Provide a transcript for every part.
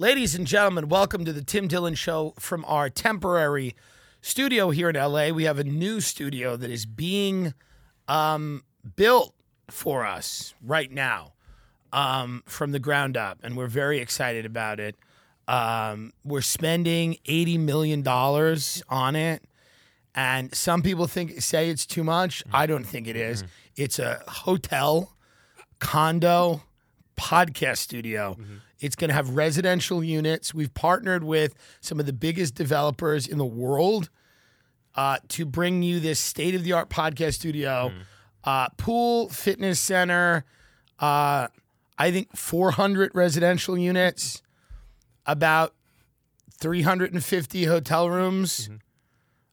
Ladies and gentlemen, welcome to the Tim Dillon Show from our temporary studio here in LA. We have a new studio that is being um, built for us right now um, from the ground up, and we're very excited about it. Um, we're spending $80 million on it. And some people think say it's too much. I don't think it is. It's a hotel, condo, podcast studio. It's going to have residential units. We've partnered with some of the biggest developers in the world uh, to bring you this state of the art podcast studio, uh, pool, fitness center. Uh, I think 400 residential units, about 350 hotel rooms.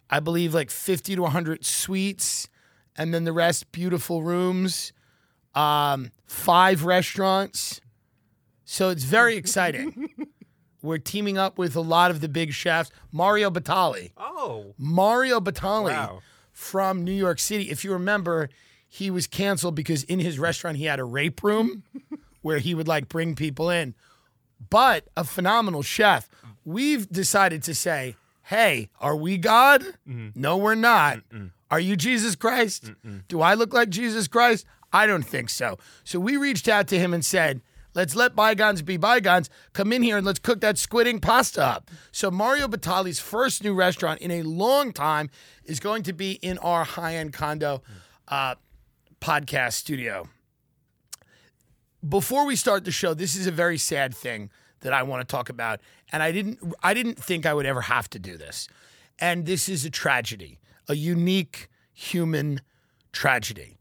I believe like 50 to 100 suites, and then the rest beautiful rooms. Um, five restaurants. So it's very exciting. We're teaming up with a lot of the big chefs. Mario Batali. Oh, Mario Batali Wow. from New York City. If you remember, he was canceled because in his restaurant he had a rape room where he would like bring people in. But a phenomenal chef. We've decided to say, hey, are we God? Mm-hmm. No, we're not. Are you Jesus Christ? Do I look like Jesus Christ? I don't think so. So we reached out to him and said, let's let bygones be bygones. Come in here and let's cook that squid ink pasta up. So Mario Batali's first new restaurant in a long time is going to be in our high-end condo uh, podcast studio before we start the show, this is a very sad thing that I want to talk about, and I didn't I didn't think I would ever have to do this. And this is a tragedy, a unique human tragedy.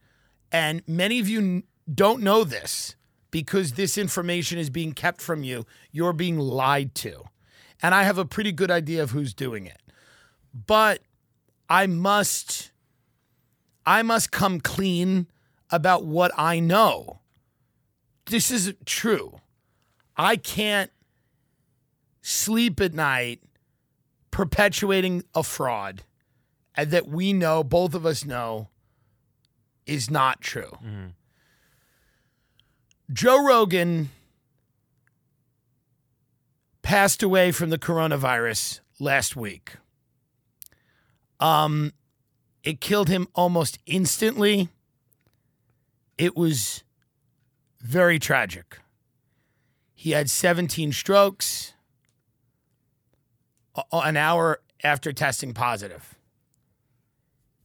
And many of you don't know this because this information is being kept from you. You're being lied to. And I have a pretty good idea of who's doing it. But I must I must come clean about what I know this is true. I can't sleep at night perpetuating a fraud that we know, both of us know, is not true. Mm-hmm. Joe Rogan passed away from the coronavirus last week. Um, it killed him almost instantly. It was very tragic. He had 17 strokes an hour after testing positive.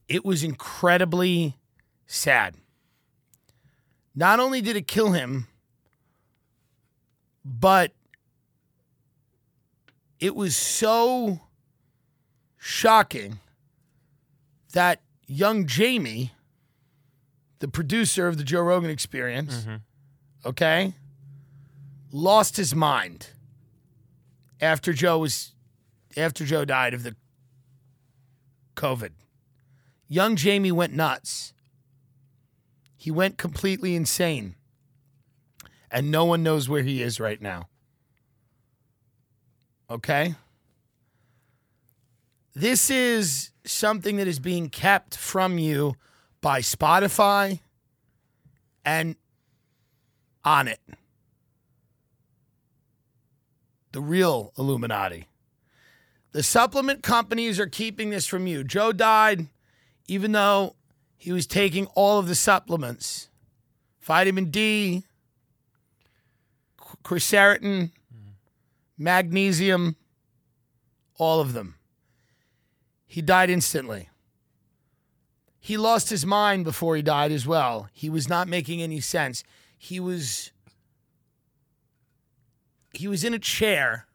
It was incredibly sad. Not only did it kill him, but it was so shocking that young Jamie, the producer of the Joe Rogan experience, mm-hmm. okay, lost his mind after Joe was after Joe died of the COVID. Young Jamie went nuts. He went completely insane. And no one knows where he is right now. Okay? This is something that is being kept from you by Spotify and Onnit. The real Illuminati. The supplement companies are keeping this from you. Joe died even though he was taking all of the supplements vitamin D, qu- quercetin, magnesium, all of them. He died instantly. He lost his mind before he died as well. He was not making any sense. He was he was in a chair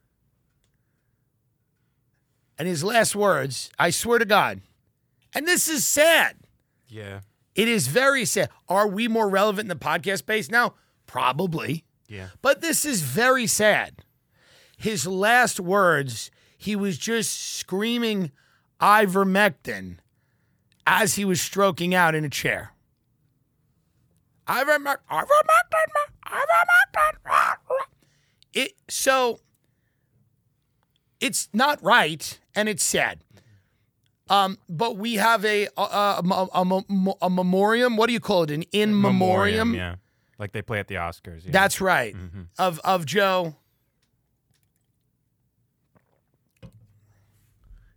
and his last words, I swear to God. And this is sad. Yeah, It is very sad. Are we more relevant in the podcast space now? Probably. yeah. But this is very sad. his last words, he was just screaming ivermectin as he was stroking out in a chair. Ivermectin, ivermectin, ivermectin. It so it's not right and it's sad. Um, but we have a a, a, a, a, a memoriam. What do you call it? An in memoriam. Yeah. Like they play at the Oscars. Yeah. That's right. Of of Joe.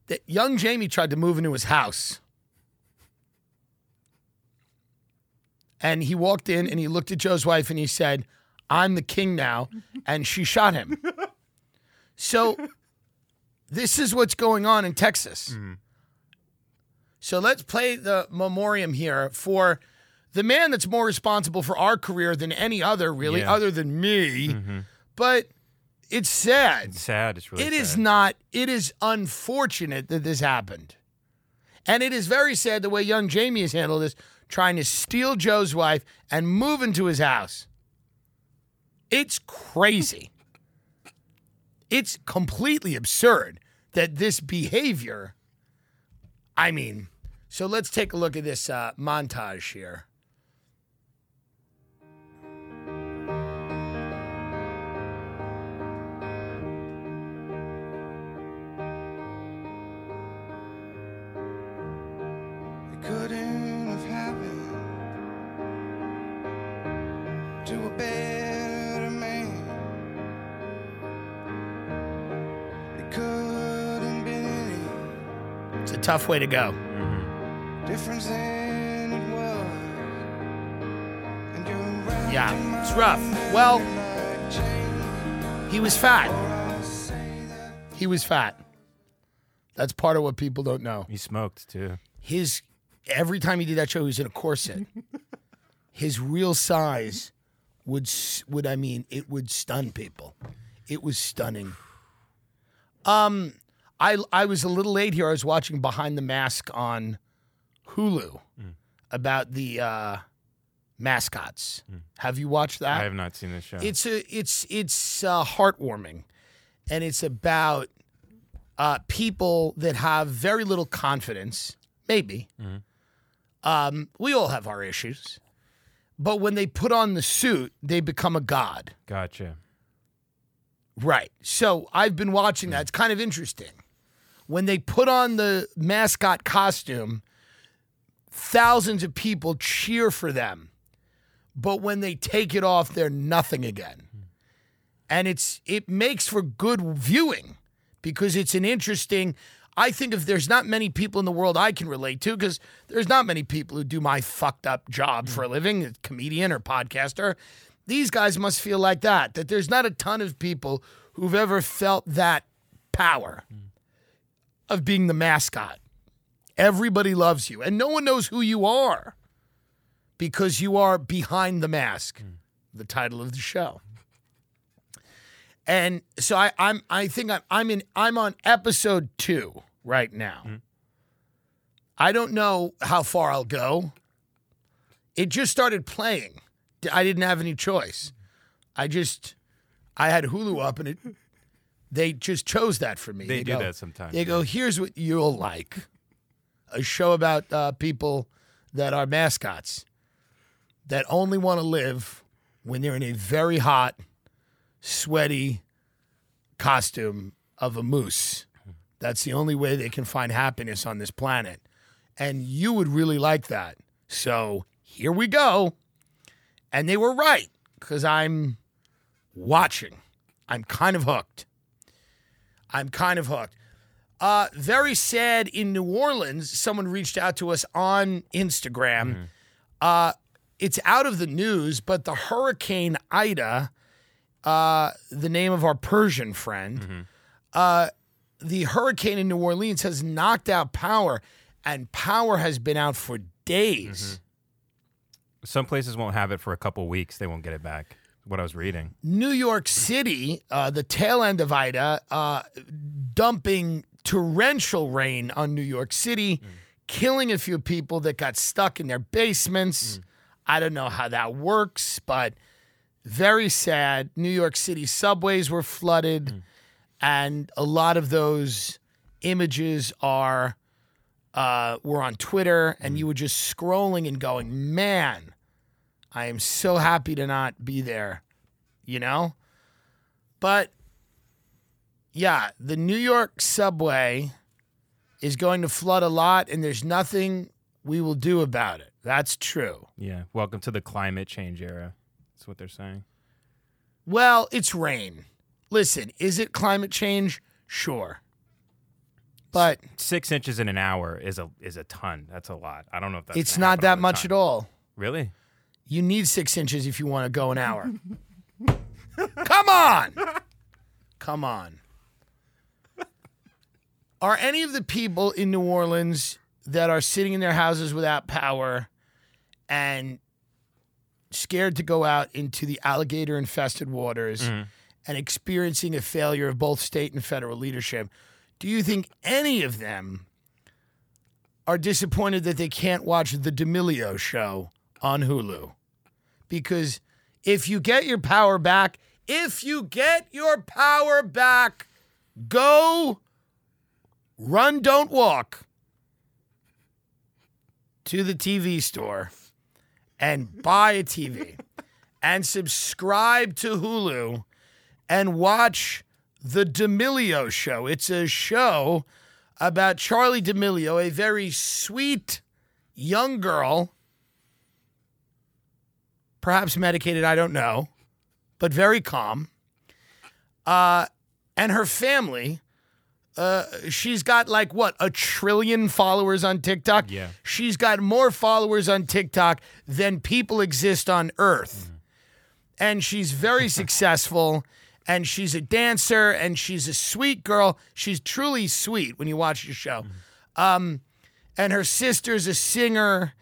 That young Jamie tried to move into his house. And he walked in and he looked at Joe's wife and he said, I'm the king now. And she shot him. So this is what's going on in Texas. So let's play the memoriam here for the man that's more responsible for our career than any other, really, Yeah. other than me. Mm-hmm. But it's sad. It's sad. It's really It is sad. not, it is unfortunate that this happened. And it is very sad the way young Jamie has handled this, trying to steal Joe's wife and move into his house. It's crazy. it's completely absurd that this behavior, I mean, so let's take a look at this uh, montage here. Couldn't tough way to go. difference than it was. And you're wrapped Yeah, it's rough. Well, he was fat. I'll say that He was fat. That's part of what people don't know. He smoked too. his every time he did that show, he was in a corset. his real size would would I mean it would stun people. It was stunning. Um, I I was a little late here. I was watching Behind the Mask on Hulu about the uh, mascots. Have you watched that? I have not seen this show. It's a it's it's uh, heartwarming, and it's about uh, people that have very little confidence. Maybe um, we all have our issues, but when they put on the suit, they become a god. gotcha. Right. So I've been watching that. It's kind of interesting. When they put on the mascot costume, thousands of people cheer for them. But when they take it off, they're nothing again. And it's it makes for good viewing because it's an interesting I think if there's not many people in the world I can relate to, because there's not many people who do my fucked up job for a living, a comedian or podcaster. These guys must feel like that, that there's not a ton of people who've ever felt that power of being the mascot. Everybody loves you, and no one knows who you are because you are behind the mask, the title of the show. And so I, I'm I think I'm I'm in I'm on episode two right now. Mm. I don't know how far I'll go. It just started playing. I didn't have any choice. I just I had Hulu up and it they just chose that for me. They do go- that sometimes, They go, here's what you'll like. A show about uh, people that are mascots that only want to live when they're in a very hot, sweaty costume of a moose. That's the only way they can find happiness on this planet. And you would really like that. So here we go. And they were right because I'm watching. I'm kind of hooked. I'm kind of hooked. Uh, very sad in New Orleans. Someone reached out to us on Instagram. Uh, it's out of the news, but the Hurricane Ida, uh, the name of our Persian friend, uh, the hurricane in New Orleans has knocked out power, and power has been out for days. Some places won't have it for a couple weeks. They won't get it back. What I was reading. New York City, uh, the tail end of Ida, uh, dumping torrential rain on New York City, killing a few people that got stuck in their basements. I don't know how that works, but very sad. New York City subways were flooded. and a lot of those images are uh, were on Twitter, and you were just scrolling and going, "Man, I am so happy to not be there," you know. But yeah, the New York subway is going to flood a lot, and there's nothing we will do about it. That's true. Yeah. Welcome to the climate change era. That's what they're saying. Well, it's rain. Listen, is it climate change? Sure. But Six inches in an hour is a is a ton. That's a lot. I don't know if that's it's not that much time. at all. Really? You need six inches if you want to go an hour. Come on. Come on. Are any of the people in New Orleans that are sitting in their houses without power and scared to go out into the alligator infested waters mm-hmm. and experiencing a failure of both state and federal leadership? Do you think any of them are disappointed that they can't watch the D'Amelio show on Hulu? Because if you get your power back, if you get your power back, go run, don't walk to the TV store and buy a TV and subscribe to Hulu and watch the D'Amelio show. It's a show about Charli D'Amelio, a very sweet young girl, perhaps medicated, I don't know, but very calm. Uh, and her family, uh, she's got like what, a trillion followers on TikTok? Yeah. She's got more followers on TikTok than people exist on Earth. And she's very successful. And she's a dancer and she's a sweet girl. She's truly sweet when you watch the show. Um, and her sister's a singer.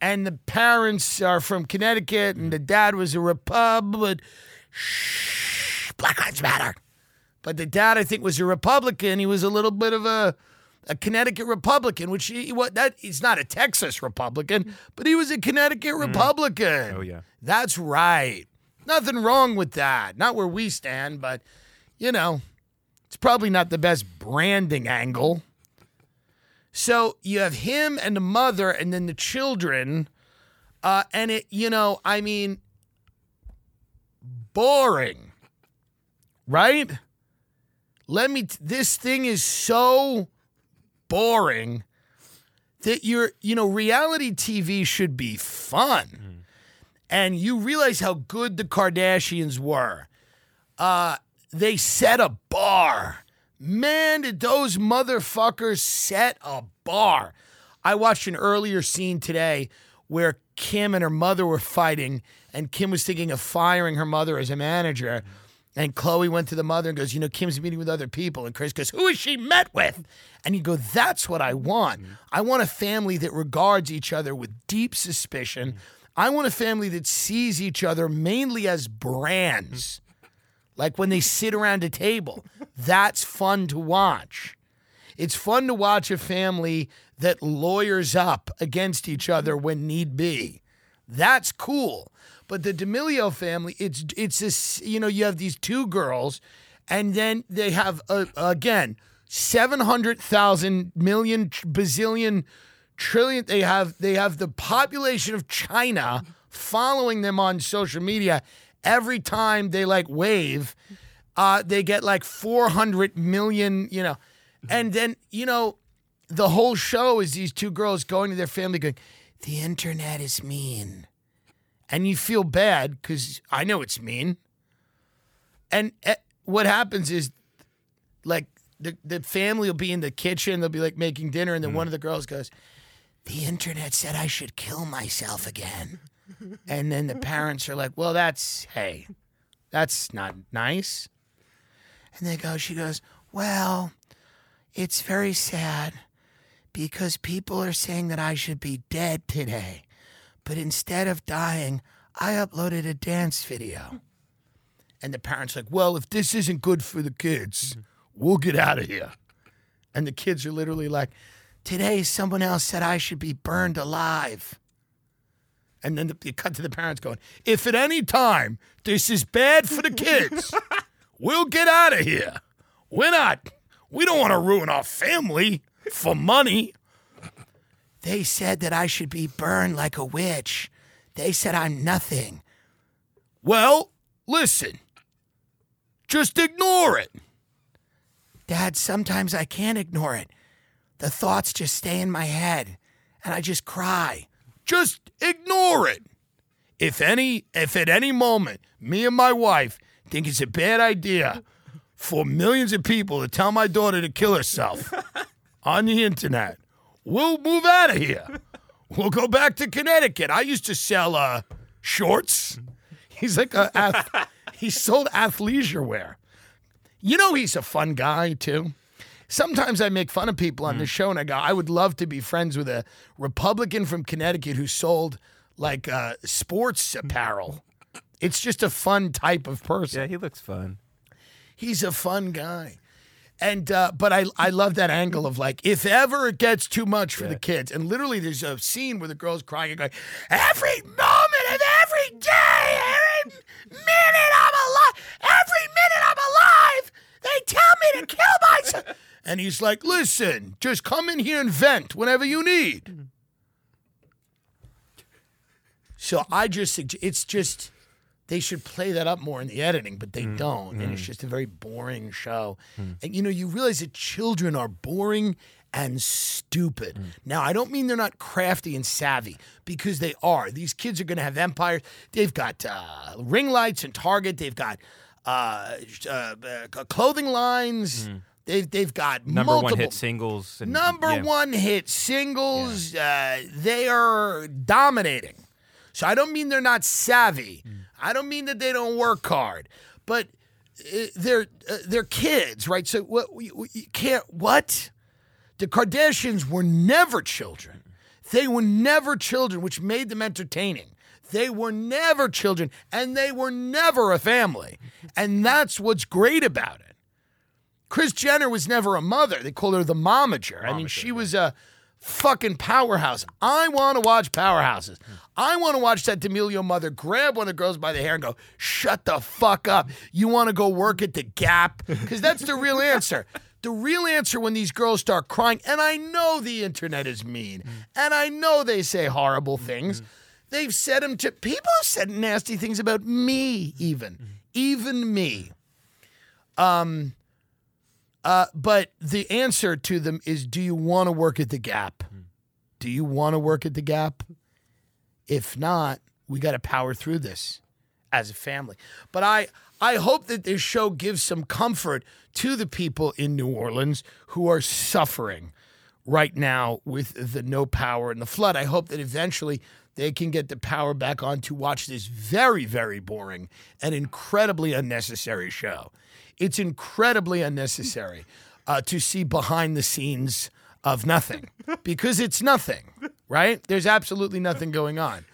And the parents are from Connecticut. And the dad was a Republican. Shh, Black Lives Matter. But the dad, I think, was a Republican. He was a little bit of a a Connecticut Republican, which he what that he's not a Texas Republican, but he was a Connecticut mm. Republican. Oh, yeah. That's right. Nothing wrong with that. Not where we stand, but you know, it's probably not the best branding angle. So you have him and the mother and then the children. Uh, and it, you know, I mean, boring, right? Let me, t- this thing is so boring that you're, you know, reality TV should be fun. And you realize how good the Kardashians were. Uh, they set a bar. Man, did those motherfuckers set a bar. I watched an earlier scene today where Kim and her mother were fighting, and Kim was thinking of firing her mother as a manager. And Khloé went to the mother and goes, You know, Kim's meeting with other people. And Kris goes, Who is she met with? And you go, That's what I want. Mm-hmm. I want a family that regards each other with deep suspicion. Mm-hmm. I want a family that sees each other mainly as brands. Mm-hmm. Like when they sit around a table. That's fun to watch. It's fun to watch a family that lawyers up against each other when need be. That's cool. But the D'Amelio family, it's it's this, you know, you have these two girls, and then they have uh, again seven hundred thousand million bazillion trillion. They have they have the population of China following them on social media. Every time they like wave, uh, they get like four hundred million. You know, and then you know the whole show is these two girls going to their family going, the internet is mean. And you feel bad because I know it's mean. And eh, what happens is, like, the, the family will be in the kitchen, they'll be like making dinner, and then one of the girls goes, The internet said I should kill myself again. And then the parents are like, Well, that's, hey, that's not nice. And they go, She goes, Well, it's very sad because people are saying that I should be dead today. But instead of dying, I uploaded a dance video. And the parents like, well, if this isn't good for the kids, we'll get out of here. And the kids are literally like, today someone else said I should be burned alive. And then the, you cut to the parents going, if at any time this is bad for the kids, we'll get out of here. We're not, we don't want to ruin our family for money. They said that I should be burned like a witch. They said I'm nothing. Well, listen, just ignore it. Dad, sometimes I can't ignore it. The thoughts just stay in my head and I just cry. Just ignore it. If any if at any moment me and my wife think it's a bad idea for millions of people to tell my daughter to kill herself on the internet, we'll move out of here. We'll go back to Connecticut. I used to sell uh, shorts. He's like a ath- he sold athleisure wear. You know he's a fun guy too. Sometimes I make fun of people on the show and I go, I would love to be friends with a Republican from Connecticut who sold like uh, sports apparel. It's just a fun type of person. Yeah, he looks fun. He's a fun guy. And uh, but I I love that angle of like if ever it gets too much for the kids, and literally there's a scene where the girl's crying and going, every moment of every day, every minute I'm alive, every minute I'm alive, they tell me to kill myself. And he's like, listen, just come in here and vent whenever you need. So I just it's just they should play that up more in the editing, but they don't, and it's just a very boring show. And you know, you realize that children are boring and stupid. Now, I don't mean they're not crafty and savvy because they are. These kids are going to have empires. They've got uh, ring lights and Target. They've got uh, uh, uh, clothing lines. They've they've got Number multiple, one hit singles. And, Number yeah. one hit singles. Uh, they are dominating. So I don't mean they're not savvy. I don't mean that they don't work hard, but uh, they're uh, they're kids, right? So what you, can't what the Kardashians were never children. They were never children, which made them entertaining. They were never children, and they were never a family, and that's what's great about it. Kris Jenner was never a mother. They called her the momager. I mean, she was a fucking powerhouse. I want to watch powerhouses. I want to watch that D'Amelio mother grab one of the girls by the hair and go, shut the fuck up. You want to go work at the Gap? Because that's the real answer. The real answer when these girls start crying, and I know the internet is mean, and I know they say horrible things. They've said them to people have said nasty things about me, even. Even me. Um, Uh, but the answer to them is do you want to work at the Gap? Do you want to work at the Gap? If not, we got to power through this as a family. But I I hope that this show gives some comfort to the people in New Orleans who are suffering right now with the no power and the flood. I hope that eventually they can get the power back on to watch this very, very boring and incredibly unnecessary show. It's incredibly unnecessary uh, to see behind the scenes of nothing because it's nothing, right? There's absolutely nothing going on.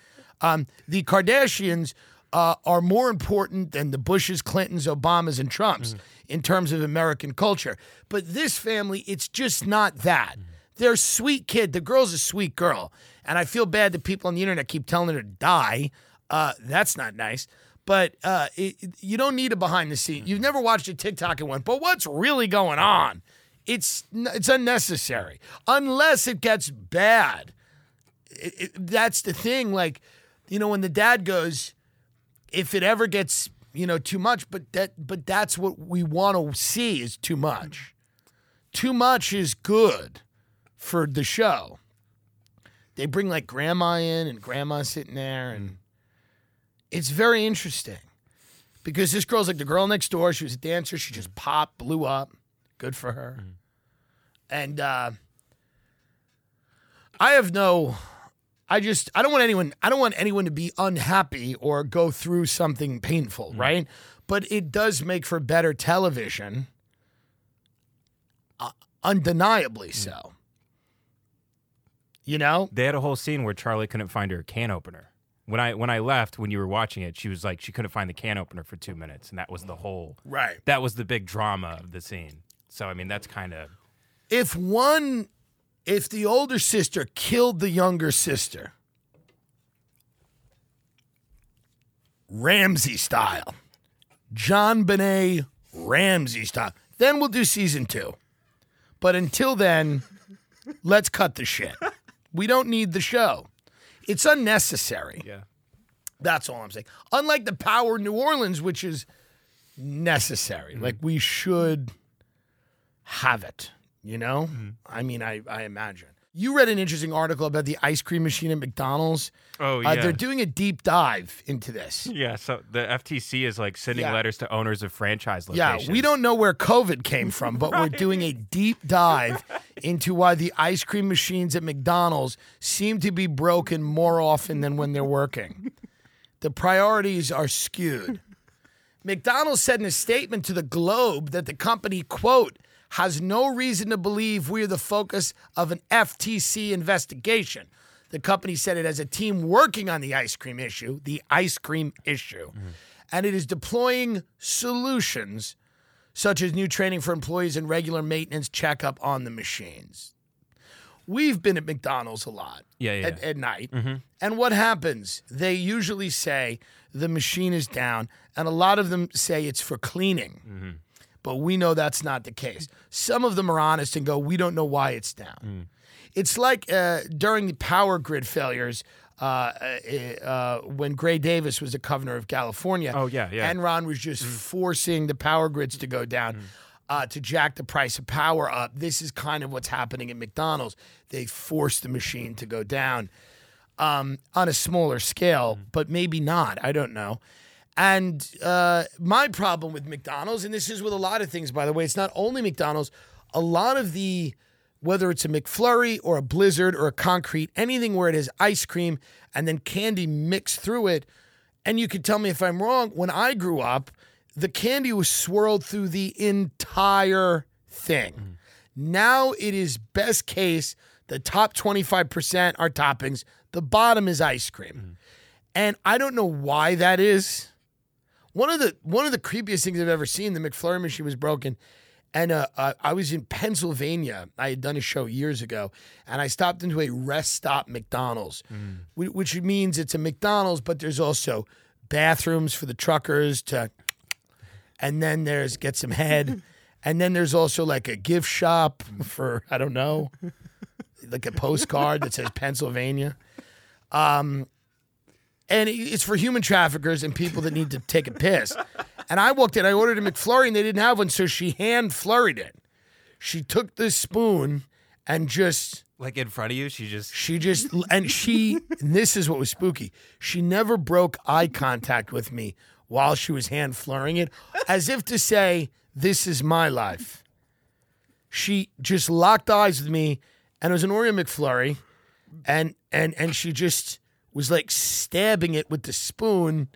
Um, the Kardashians uh, are more important than the Bushes, Clintons, Obamas, and Trumps in terms of American culture. But this family, it's just not that. They're a sweet kid. The girl's a sweet girl. And I feel bad that people on the internet keep telling her to die. Uh, that's not nice. But uh, it, it- you don't need a behind the scene. You've never watched a TikTok and went, but what's really going on? It's it's unnecessary unless it gets bad. It- it- that's the thing. Like, you know, when the dad goes, if it ever gets you know too much, but that but that's what we want to see is too much. Too much is good for the show. They bring like grandma in and grandma sitting there and it's very interesting because this girl's like the girl next door. She was a dancer. She just popped, blew up. Good for her. And uh, I have no. I just I don't want anyone I don't want anyone to be unhappy or go through something painful, right? But it does make for better television. Uh, undeniably so. You know? They had a whole scene where Charli couldn't find her can opener. When I when I left, when you were watching it, she was like she couldn't find the can opener for two minutes, and that was the whole. Right. That was the big drama of the scene. So I mean, that's kind of if one if the older sister killed the younger sister ramsey style JonBenét ramsey style Then we'll do season two. But until then, let's cut the shit. We don't need the show. It's unnecessary. Yeah. That's all I'm saying. Unlike the Power New Orleans, which is necessary. Mm-hmm. Like we should have it, you know? I mean, I, I imagine. You read an interesting article about the ice cream machine at McDonald's. Oh Uh, yeah. they're doing a deep dive into this. yeah. So the FTC is like sending Yeah. letters to owners of franchise locations. Yeah, we don't know where COVID came from, but we're doing a deep dive into why the ice cream machines at McDonald's seem to be broken more often than when they're working. The priorities are skewed. McDonald's said in a statement to the Globe that the company, quote, has no reason to believe we're the focus of an FTC investigation. The company said it has a team working on the ice cream issue, the ice cream issue, and it is deploying solutions such as new training for employees and regular maintenance checkup on the machines. We've been at McDonald's a lot Yeah, yeah. At, at night. Mm-hmm. And what happens? They usually say the machine is down, and a lot of them say it's for cleaning. Mm-hmm. But we know that's not the case. Some of them are honest and go, we don't know why it's down. It's like uh, during the power grid failures uh, uh, uh, when Gray Davis was the governor of California. Oh, yeah, yeah. Enron was just forcing the power grids to go down. Uh, to jack the price of power up. This is kind of what's happening at McDonald's. They forced the machine to go down um, on a smaller scale, but maybe not. I don't know. And uh, my problem with McDonald's, and this is with a lot of things, by the way, it's not only McDonald's. A lot of the, whether it's a McFlurry or a Blizzard or a concrete, anything where it has ice cream and then candy mixed through it. And you could tell me if I'm wrong. When I grew up, the candy was swirled through the entire thing. Now it is best case the top 25% are toppings, the bottom is ice cream. And I don't know why that is. One of the one of the creepiest things I've ever seen, the McFlurry machine was broken. And uh, uh, I was in Pennsylvania. I had done a show years ago, and I stopped into a rest stop McDonald's, whi- which means it's a McDonald's, but there's also bathrooms for the truckers to and then there's get some head, and then there's also like a gift shop for I don't know, like a postcard that says Pennsylvania, um, and it's for human traffickers and people that need to take a piss. And I walked in, I ordered a McFlurry, and they didn't have one, so she hand flurried it. She took the spoon and just Like in front of you, she just she just and she and this is what was spooky. She never broke eye contact with me while she was hand flurrying it, as if to say, "This is my life." She just locked eyes with me, and it was an Oreo McFlurry, and and and she just was like stabbing it with the spoon,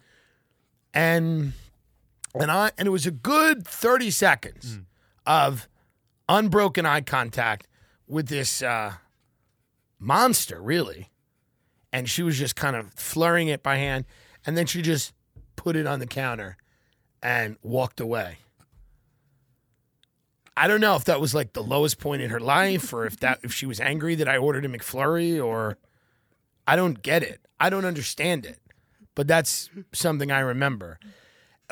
and and I and it was a good thirty seconds of unbroken eye contact with this. Uh, monster, really. And she was just kind of flurrying it by hand. And then she just put it on the counter and walked away. I don't know if that was like the lowest point in her life or if that if she was angry that I ordered a McFlurry or I don't get it. I don't understand it. But that's something I remember.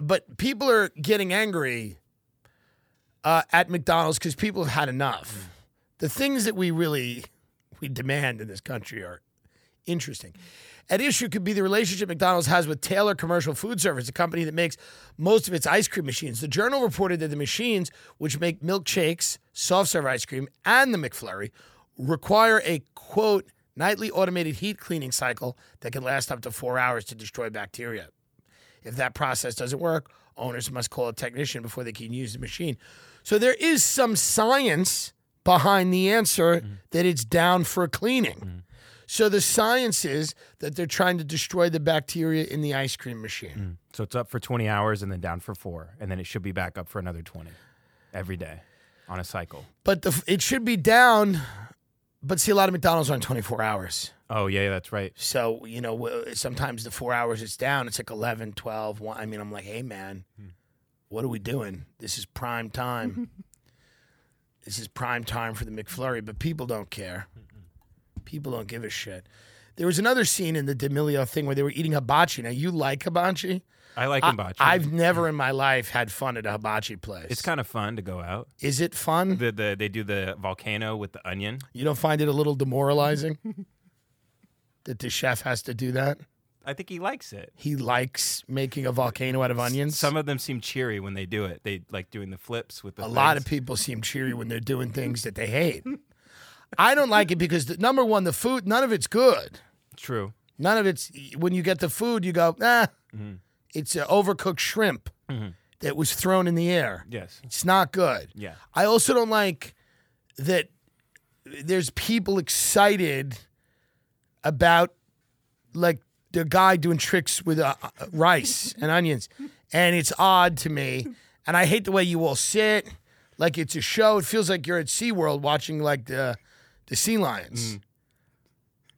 But people are getting angry uh, at McDonald's because people have had enough. The things that we really we demand in this country are interesting. At issue could be the relationship McDonald's has with Taylor Commercial Food Service, a company that makes most of its ice cream machines. The Journal reported that the machines, which make milkshakes, soft serve ice cream, and the McFlurry, require a quote nightly automated heat cleaning cycle that can last up to four hours to destroy bacteria. If that process doesn't work, owners must call a technician before they can use the machine. So there is some science behind the answer mm-hmm. that it's down for cleaning. Mm-hmm. So the science is that they're trying to destroy the bacteria in the ice cream machine. Mm-hmm. so it's up for 20 hours and then down for 4 and then it should be back up for another 20 every day on a cycle. But the, it should be down. But see, a lot of McDonald's aren't 24 hours. Oh, yeah, that's right. So, you know, sometimes the four hours it's down, it's like 11, 12. 1. I mean, I'm like, hey, man, hmm. what are we doing? This is prime time. this is prime time for the McFlurry, but people don't care. People don't give a shit. There was another scene in the D'Amelio thing where they were eating hibachi. Now you like hibachi? I like I- hibachi. I've never in my life had fun at a hibachi place. it's kind of fun to go out. Is it fun? The, the they do the volcano with the onion. You don't find it a little demoralizing that the chef has to do that? I think he likes it. He likes making a volcano out of onions. Some of them seem cheery when they do it. They like doing the flips with the. a lot of people seem cheery when they're doing things that they hate. I don't like it because the, number one, the food, none of it's good. True. None of it's when you get the food, you go, ah, Mm-hmm. It's an overcooked shrimp that was thrown in the air. Yes. It's not good. Yeah. I also don't like that there's people excited about like the guy doing tricks with uh, uh, rice and onions, and it's odd to me. And I hate the way you all sit, like it's a show. It feels like you're at SeaWorld watching like the the sea lions.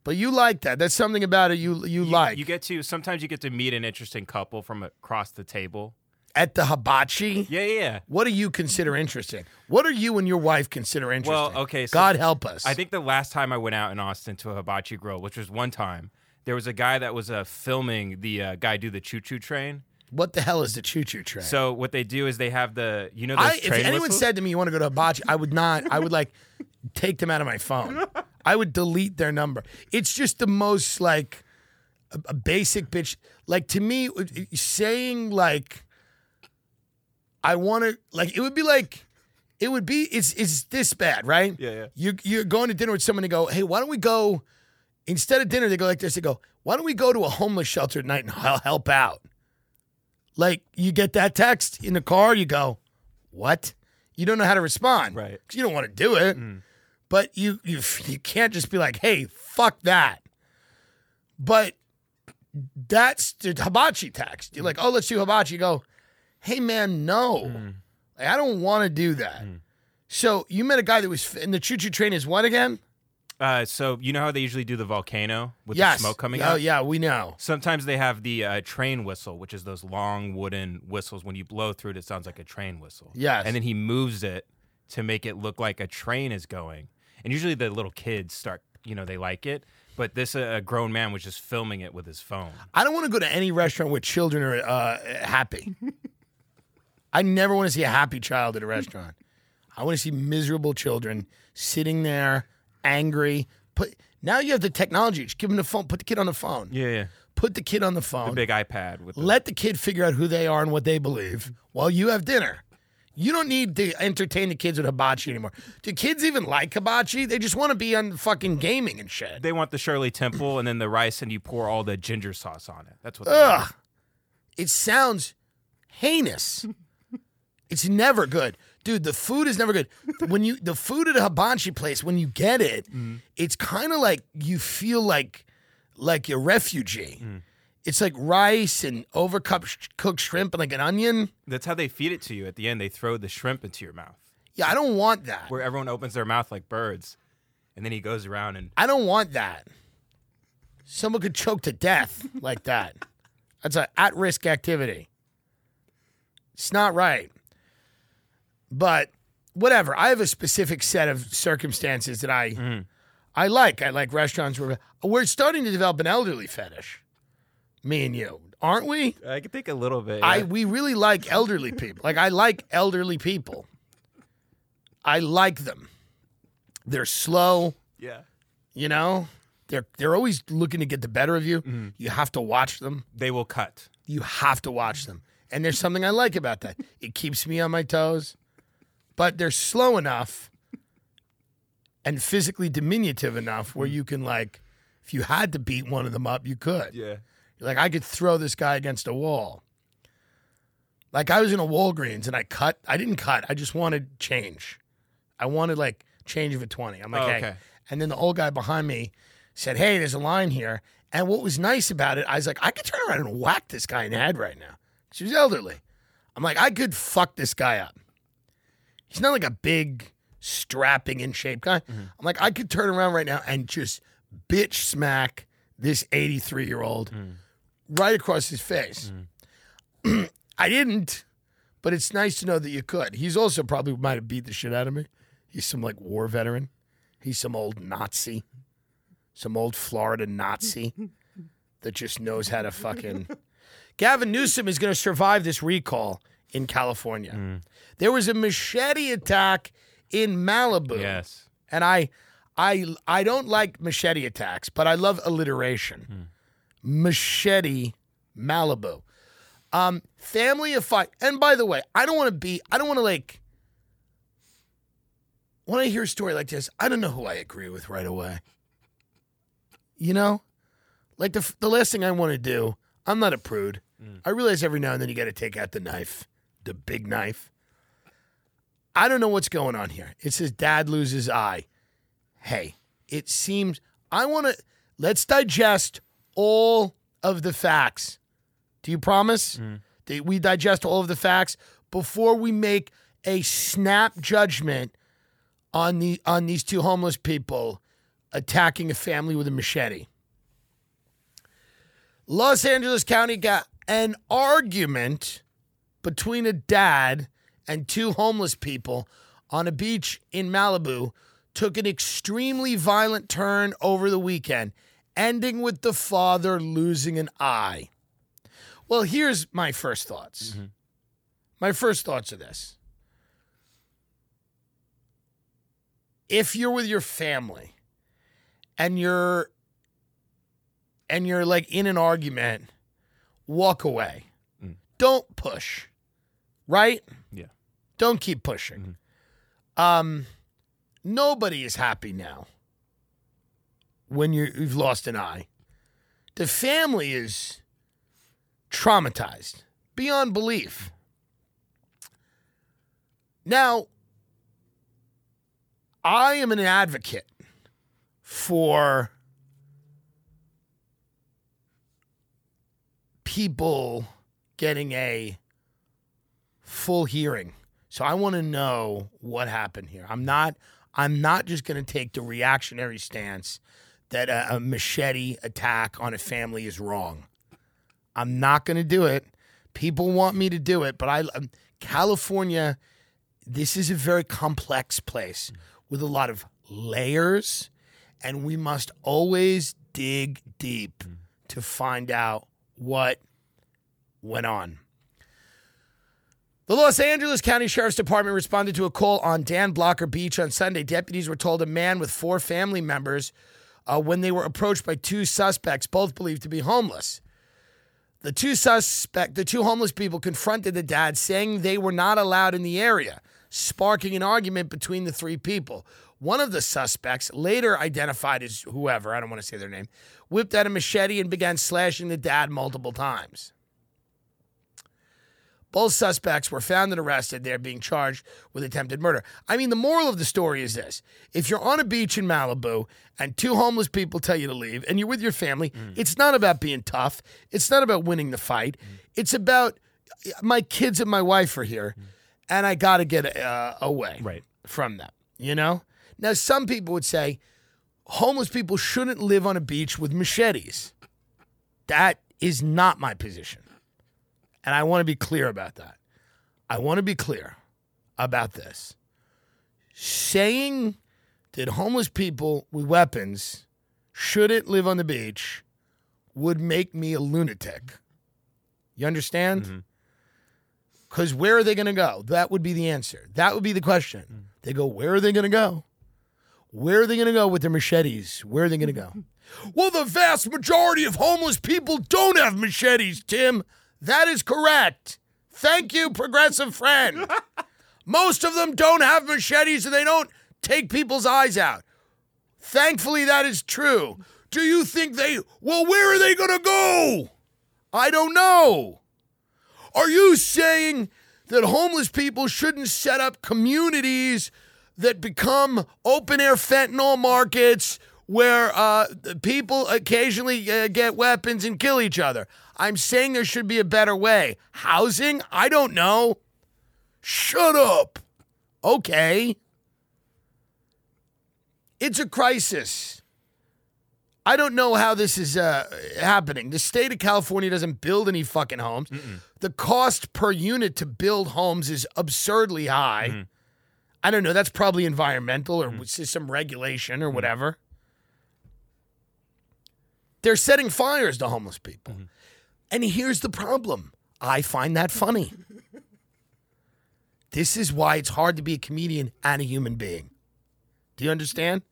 But you like that. That's something about it you you, like. You get to sometimes you get to meet an interesting couple from across the table. at the hibachi. Yeah, yeah. yeah. What do you consider interesting? What do you and your wife consider interesting? Well, okay, so God help us. I think the last time I went out in Austin to a hibachi grill, which was one time, there was a guy that was uh, filming the uh, guy do the choo choo train. What the hell is the choo choo train? So what they do is they have the you know those I, if anyone whistles? said to me you want to go to hibachi, I would not. I would like take them out of my phone. I would delete their number. It's just the most like a, a basic bitch. Like to me, saying like I want to like it would be like it would be it's it's this bad, right? Yeah, yeah. You you're going to dinner with someone and go, hey, why don't we go instead of dinner? They go like this. They go, why don't we go to a homeless shelter at night and I'll help out? Like you get that text in the car, you go, what? You don't know how to respond, Right. 'Cause You don't want to do it, mm. But you you you can't just be like, hey, fuck that. But that's the hibachi text. You're like, oh, let's do hibachi. You go, hey man, no, Like, I don't want to do that. So you met a guy that was in the choo choo train. Is what again? Uh, so you know how they usually do the volcano with yes, the smoke coming Oh out. Oh yeah, we know. Sometimes they have the uh, train whistle, which is those long wooden whistles. When you blow through it, it sounds like a train whistle. Yes. And then he moves it to make it look like a train is going. And usually the little kids start, you know, they like it. But this uh, a grown man was just filming it with his phone. I don't want to go to any restaurant where children are uh, happy. I never want to see a happy child at a restaurant. I want to see miserable children sitting there, angry. Put now you have the technology. Just give them the phone. Put the kid on the phone. Yeah, yeah. Put the kid on the phone. The big iPad with the, Let the kid figure out who they are and what they believe while you have dinner. You don't need to entertain the kids with hibachi anymore. Do kids even like hibachi? They just want to be on fucking gaming and shit. They want the Shirley Temple and then the rice, and you pour all the ginger sauce on it. That's what. they Ugh. want. It sounds heinous. it's never good. Dude, the food is never good. When you the food at a hibachi place, when you get it, mm-hmm. it's kind of like you feel like like a refugee. Mm. It's like rice and overcooked sh- cooked shrimp and like an onion. That's how they feed it to you. At the end, they throw the shrimp into your mouth, Yeah, I don't want that. where everyone opens their mouth like birds, and then he goes around and I don't want that. Someone could choke to death like that. That's an at risk activity. It's not right. But whatever. I have a specific set of circumstances that I mm-hmm. I like. I like restaurants where we're starting to develop an elderly fetish. Me and you. Aren't we? I can think a little bit. I we really like elderly people. Like I like elderly people. I like them. They're slow. yeah. You know, they're they're always looking to get the better of you. Mm-hmm. You have to watch them. They will cut. You have to watch them. And there's something I like about that. It keeps me on my toes. But they're slow enough and physically diminutive enough where you can like if you had to beat one of them up, you could. Yeah. Like I could throw this guy against a wall. Like I was in a Walgreens and I cut. I didn't cut. I just wanted change. I wanted like change of a 20. I'm like, Oh, hey. okay. And then the old guy behind me said, Hey, there's a line here. And what was nice about it, I was like, I could turn around and whack this guy in the head right now. She was elderly. I'm like, I could fuck this guy up. He's not like a big, strapping, in shape guy. Mm-hmm. I'm like, I could turn around right now and just bitch smack this 83 year old mm. Right across his face. Mm. I didn't, but it's nice to know that you could. He's also probably might have beat the shit out of me. He's some like war veteran. He's some old Nazi. some old Florida Nazi that just knows how to fucking. Gavin Newsom is going to survive this recall in California. Mm. There was a machete attack in Malibu. Yes. And I I I don't like machete attacks, but I love alliteration. Mm. Machete Malibu. Um family of five. And by the way, I don't want to be I don't want to like when I hear a story like this, I don't know who I agree with right away. You know? Like the the last thing I want to do, I'm not a prude. I realize every now and then you got to take out the knife, the big knife. I don't know what's going on here. It says dad loses eye. Hey, it seems I want to let's digest all of the facts. Do you promise mm. that we digest all of the facts before we make a snap judgment on the on these two homeless people attacking a family with a machete? Los Angeles County got an argument between a dad and two homeless people on a beach in Malibu took an extremely violent turn over the weekend, ending with the father losing an eye. Well, here's my first thoughts. Mm-hmm. My first thoughts are this. If you're with your family and you're and you're like in an argument, walk away. Mm. Don't push. Right? Yeah. Don't keep pushing. Mm-hmm. Um, nobody is happy now when you've lost an eye. The family is traumatized beyond belief. Now, I am an advocate for people getting a full hearing. So I want to know what happened here. I'm not I'm not just going to take the reactionary stance that a, a machete attack on a family is wrong. I'm not going to do it. People want me to do it, but I um, California this is a very complex place with a lot of layers and we must always dig deep to find out what went on. The Los Angeles County Sheriff's Department responded to a call on Dan Blocker Beach on Sunday. Deputies were told a man with four family members uh, when they were approached by two suspects, both believed to be homeless. The two suspect, the two homeless people confronted the dad, saying they were not allowed in the area, sparking an argument between the three people. One of the suspects, later identified as whoever, I don't want to say their name, whipped out a machete and began slashing the dad multiple times. Both suspects were found and arrested. They're being charged with attempted murder. I mean, the moral of the story is this if you're on a beach in Malibu and two homeless people tell you to leave and you're with your family, mm. it's not about being tough. It's not about winning the fight. Mm. It's about my kids and my wife are here mm. and I got to get uh, away Right. from them, you know? Now, some people would say homeless people shouldn't live on a beach with machetes. That is not my position. And I want to be clear about that. I want to be clear about this. Saying that homeless people with weapons shouldn't live on the beach would make me a lunatic. You understand? Mm-hmm. Because where are they going to go? That would be the answer. That would be the question. Mm. They go, where are they going to go? Where are they going to go with their machetes? Where are they going to go? well, the vast majority of homeless people don't have machetes, Tim. That is correct. Thank you, progressive friend. Most of them don't have machetes and they don't take people's eyes out. Thankfully, that is true. Do you think they, well, where are they going to go? I don't know. Are you saying that homeless people shouldn't set up communities that become open air fentanyl markets where uh, people occasionally uh, get weapons and kill each other? I'm saying there should be a better way. Housing? I don't know. Shut up. Okay. It's a crisis. I don't know how this is uh, happening. The state of California doesn't build any fucking homes. The cost per unit to build homes is absurdly high. Mm-hmm. I don't know. That's probably environmental or mm. s- some regulation or mm. whatever. They're setting fires to homeless people. Mm-hmm. And here's the problem I find that funny. This is why it's hard to be a comedian and a human being. Do you understand?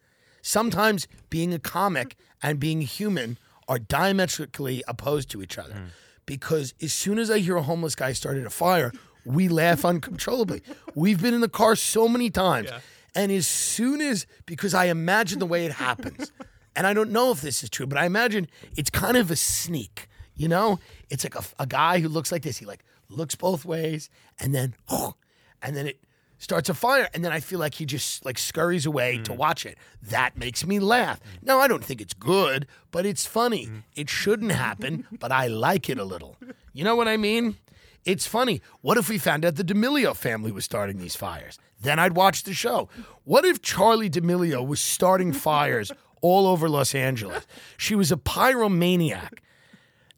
Sometimes being a comic and being human are diametrically opposed to each other. Hmm. Because as soon as I hear a homeless guy started a fire, we laugh uncontrollably. We've been in the car so many times. And as soon as, because I imagine the way it happens, and I don't know if this is true, but I imagine it's kind of a sneak. You know, it's like a, a guy who looks like this. He like looks both ways, and then, and then it starts a fire, and then I feel like he just like scurries away to mm. watch it. That makes me laugh. Mm. Now I don't think it's good, but it's funny. Mm. It shouldn't happen, but I like it a little. You know what I mean? It's funny. What if we found out the D'Amelio family was starting these fires? Then I'd watch the show. What if Charli D'Amelio was starting fires all over Los Angeles? She was a pyromaniac.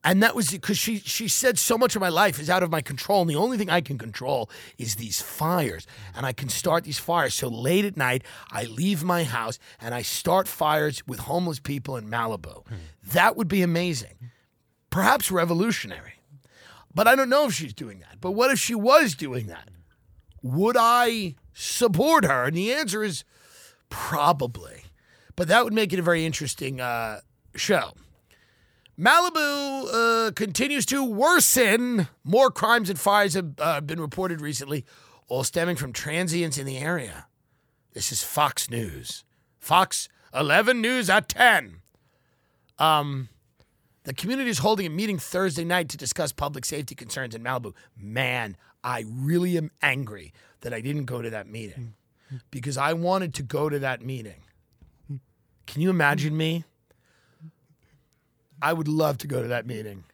And that was because she she said so much of my life is out of my control, and the only thing I can control is these fires. And I can start these fires. So late at night, I leave my house and I start fires with homeless people in Malibu. That would be amazing. Perhaps revolutionary. But I don't know if she's doing that. But what if she was doing that? Would I support her? And the answer is probably. But that would make it a very interesting uh, show. Malibu uh, continues to worsen. More crimes and fires have uh, been reported recently, all stemming from transients in the area. This is Fox News. Fox 11 News at 10. Um, the community is holding a meeting Thursday night to discuss public safety concerns in Malibu. Man, I really am angry that I didn't go to that meeting because I wanted to go to that meeting. Can you imagine me? I would love to go to that meeting.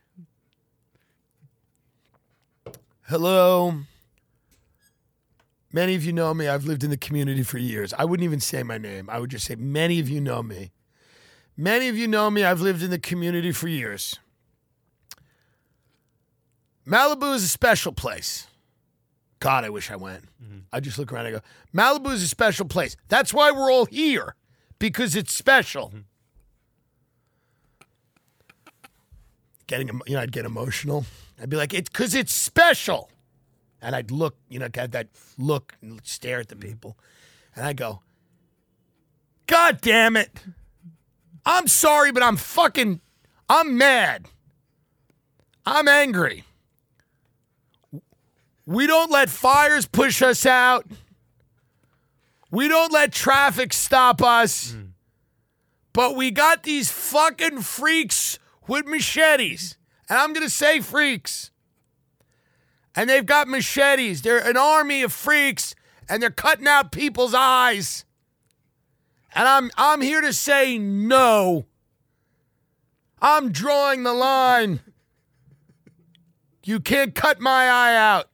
Hello. Many of you know me. I've lived in the community for years. I wouldn't even say my name. I would just say, many of you know me. Many of you know me. I've lived in the community for years. Malibu is a special place. God, I wish I went. Mm-hmm. I just look around and I go, Malibu is a special place. That's why we're all here, because it's special. Mm-hmm. Getting, you know, I'd get emotional. I'd be like, it's because it's special. And I'd look, you know, have that look and stare at the mm-hmm. people. And I go, God damn it. I'm sorry, but I'm fucking, I'm mad. I'm angry. We don't let fires push us out. We don't let traffic stop us. Mm. But we got these fucking freaks with machetes. And I'm going to say freaks. And they've got machetes. They're an army of freaks and they're cutting out people's eyes. And I'm I'm here to say no. I'm drawing the line. You can't cut my eye out.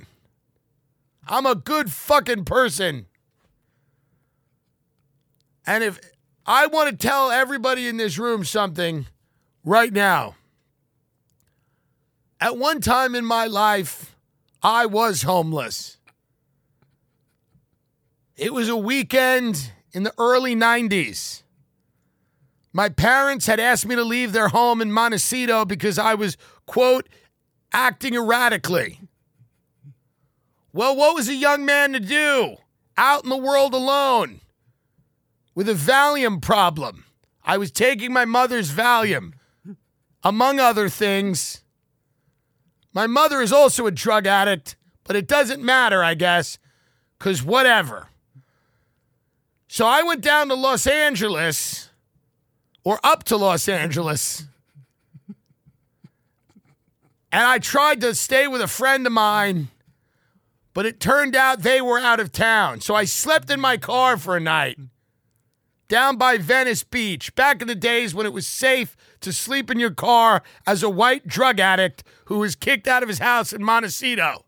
I'm a good fucking person. And if I want to tell everybody in this room something right now. At one time in my life, I was homeless. It was a weekend in the early 90s. My parents had asked me to leave their home in Montecito because I was, quote, acting erratically. Well, what was a young man to do out in the world alone with a Valium problem? I was taking my mother's Valium, among other things. My mother is also a drug addict, but it doesn't matter, I guess, because whatever. So I went down to Los Angeles, or up to Los Angeles, and I tried to stay with a friend of mine, but it turned out they were out of town. So I slept in my car for a night down by Venice Beach, back in the days when it was safe to sleep in your car as a white drug addict who was kicked out of his house in Montecito.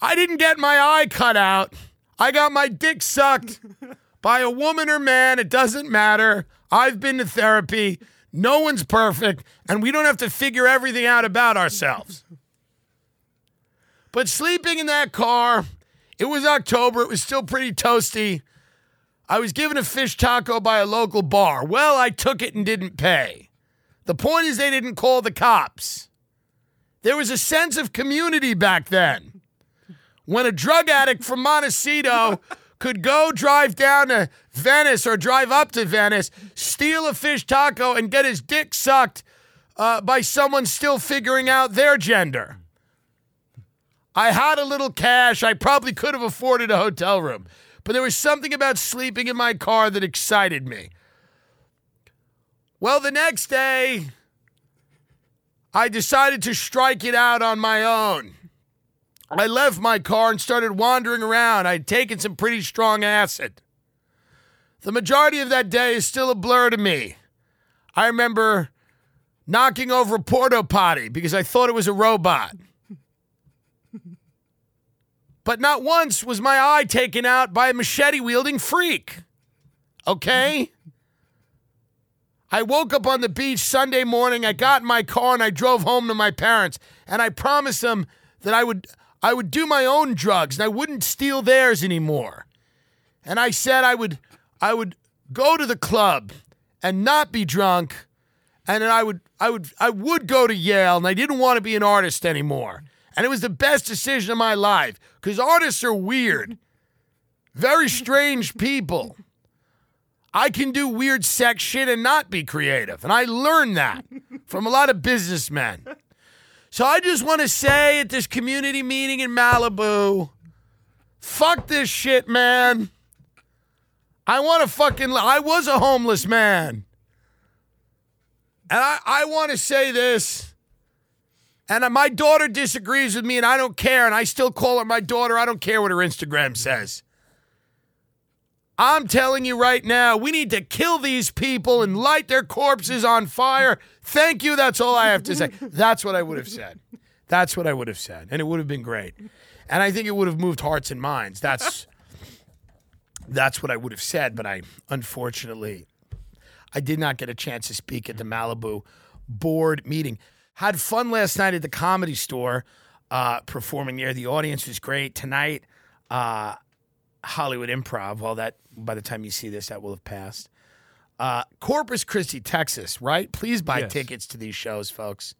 I didn't get my eye cut out. I got my dick sucked by a woman or man. It doesn't matter. I've been to therapy. No one's perfect, and we don't have to figure everything out about ourselves. But sleeping in that car, it was October. It was still pretty toasty. I was given a fish taco by a local bar. Well, I took it and didn't pay. The point is, they didn't call the cops. There was a sense of community back then. When a drug addict from Montecito could go drive down to Venice or drive up to Venice, steal a fish taco, and get his dick sucked uh, by someone still figuring out their gender. I had a little cash. I probably could have afforded a hotel room. But there was something about sleeping in my car that excited me. Well, the next day, I decided to strike it out on my own. I left my car and started wandering around. I'd taken some pretty strong acid. The majority of that day is still a blur to me. I remember knocking over a porta potty because I thought it was a robot. But not once was my eye taken out by a machete wielding freak. Okay? I woke up on the beach Sunday morning. I got in my car and I drove home to my parents. And I promised them that I would I would do my own drugs and I wouldn't steal theirs anymore. And I said I would I would go to the club and not be drunk and then I would I would I would go to Yale and I didn't want to be an artist anymore. And it was the best decision of my life cuz artists are weird. Very strange people. I can do weird sex shit and not be creative. And I learned that from a lot of businessmen. So I just want to say at this community meeting in Malibu, fuck this shit, man. I want to fucking, I was a homeless man. And I, I want to say this. And uh, my daughter disagrees with me, and I don't care. And I still call her my daughter. I don't care what her Instagram says. I'm telling you right now, we need to kill these people and light their corpses on fire. Thank you. That's all I have to say. That's what I would have said. That's what I would have said. And it would have been great. And I think it would have moved hearts and minds. That's that's what I would have said, but I unfortunately I did not get a chance to speak at the Malibu board meeting. Had fun last night at the comedy store, uh, performing there. The audience was great. Tonight, uh, Hollywood Improv. Well, that by the time you see this, that will have passed. Uh, Corpus Christi, Texas, right? Please buy Yes. tickets to these shows, folks.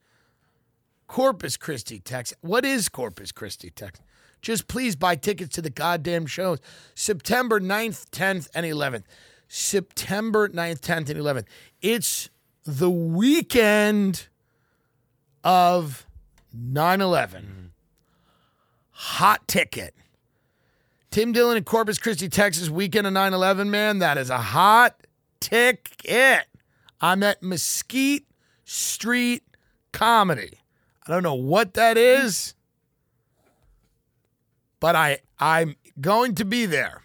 Corpus Christi, Texas. What is Corpus Christi, Texas? Just please buy tickets to the goddamn shows. September 9th, 10th, and 11th. September 9th, 10th, and 11th. It's the weekend of 9 11. Hot ticket. Tim Dillon in Corpus Christi, Texas, weekend of 9 11, man. That is a hot ticket. I'm at Mesquite Street Comedy. I don't know what that is, but I, I'm going to be there.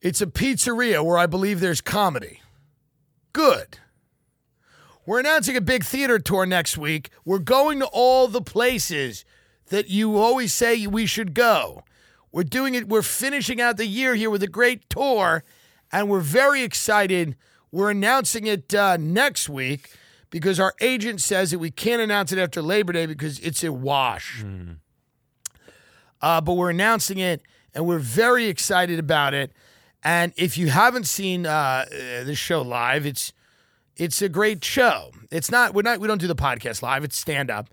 It's a pizzeria where I believe there's comedy. Good. We're announcing a big theater tour next week. We're going to all the places that you always say we should go. We're doing it, we're finishing out the year here with a great tour, and we're very excited. We're announcing it uh, next week because our agent says that we can't announce it after Labor Day because it's a wash. Uh, but we're announcing it, and we're very excited about it. And if you haven't seen uh, uh, this show live, it's it's a great show. It's not we're not we don't do the podcast live. It's stand up,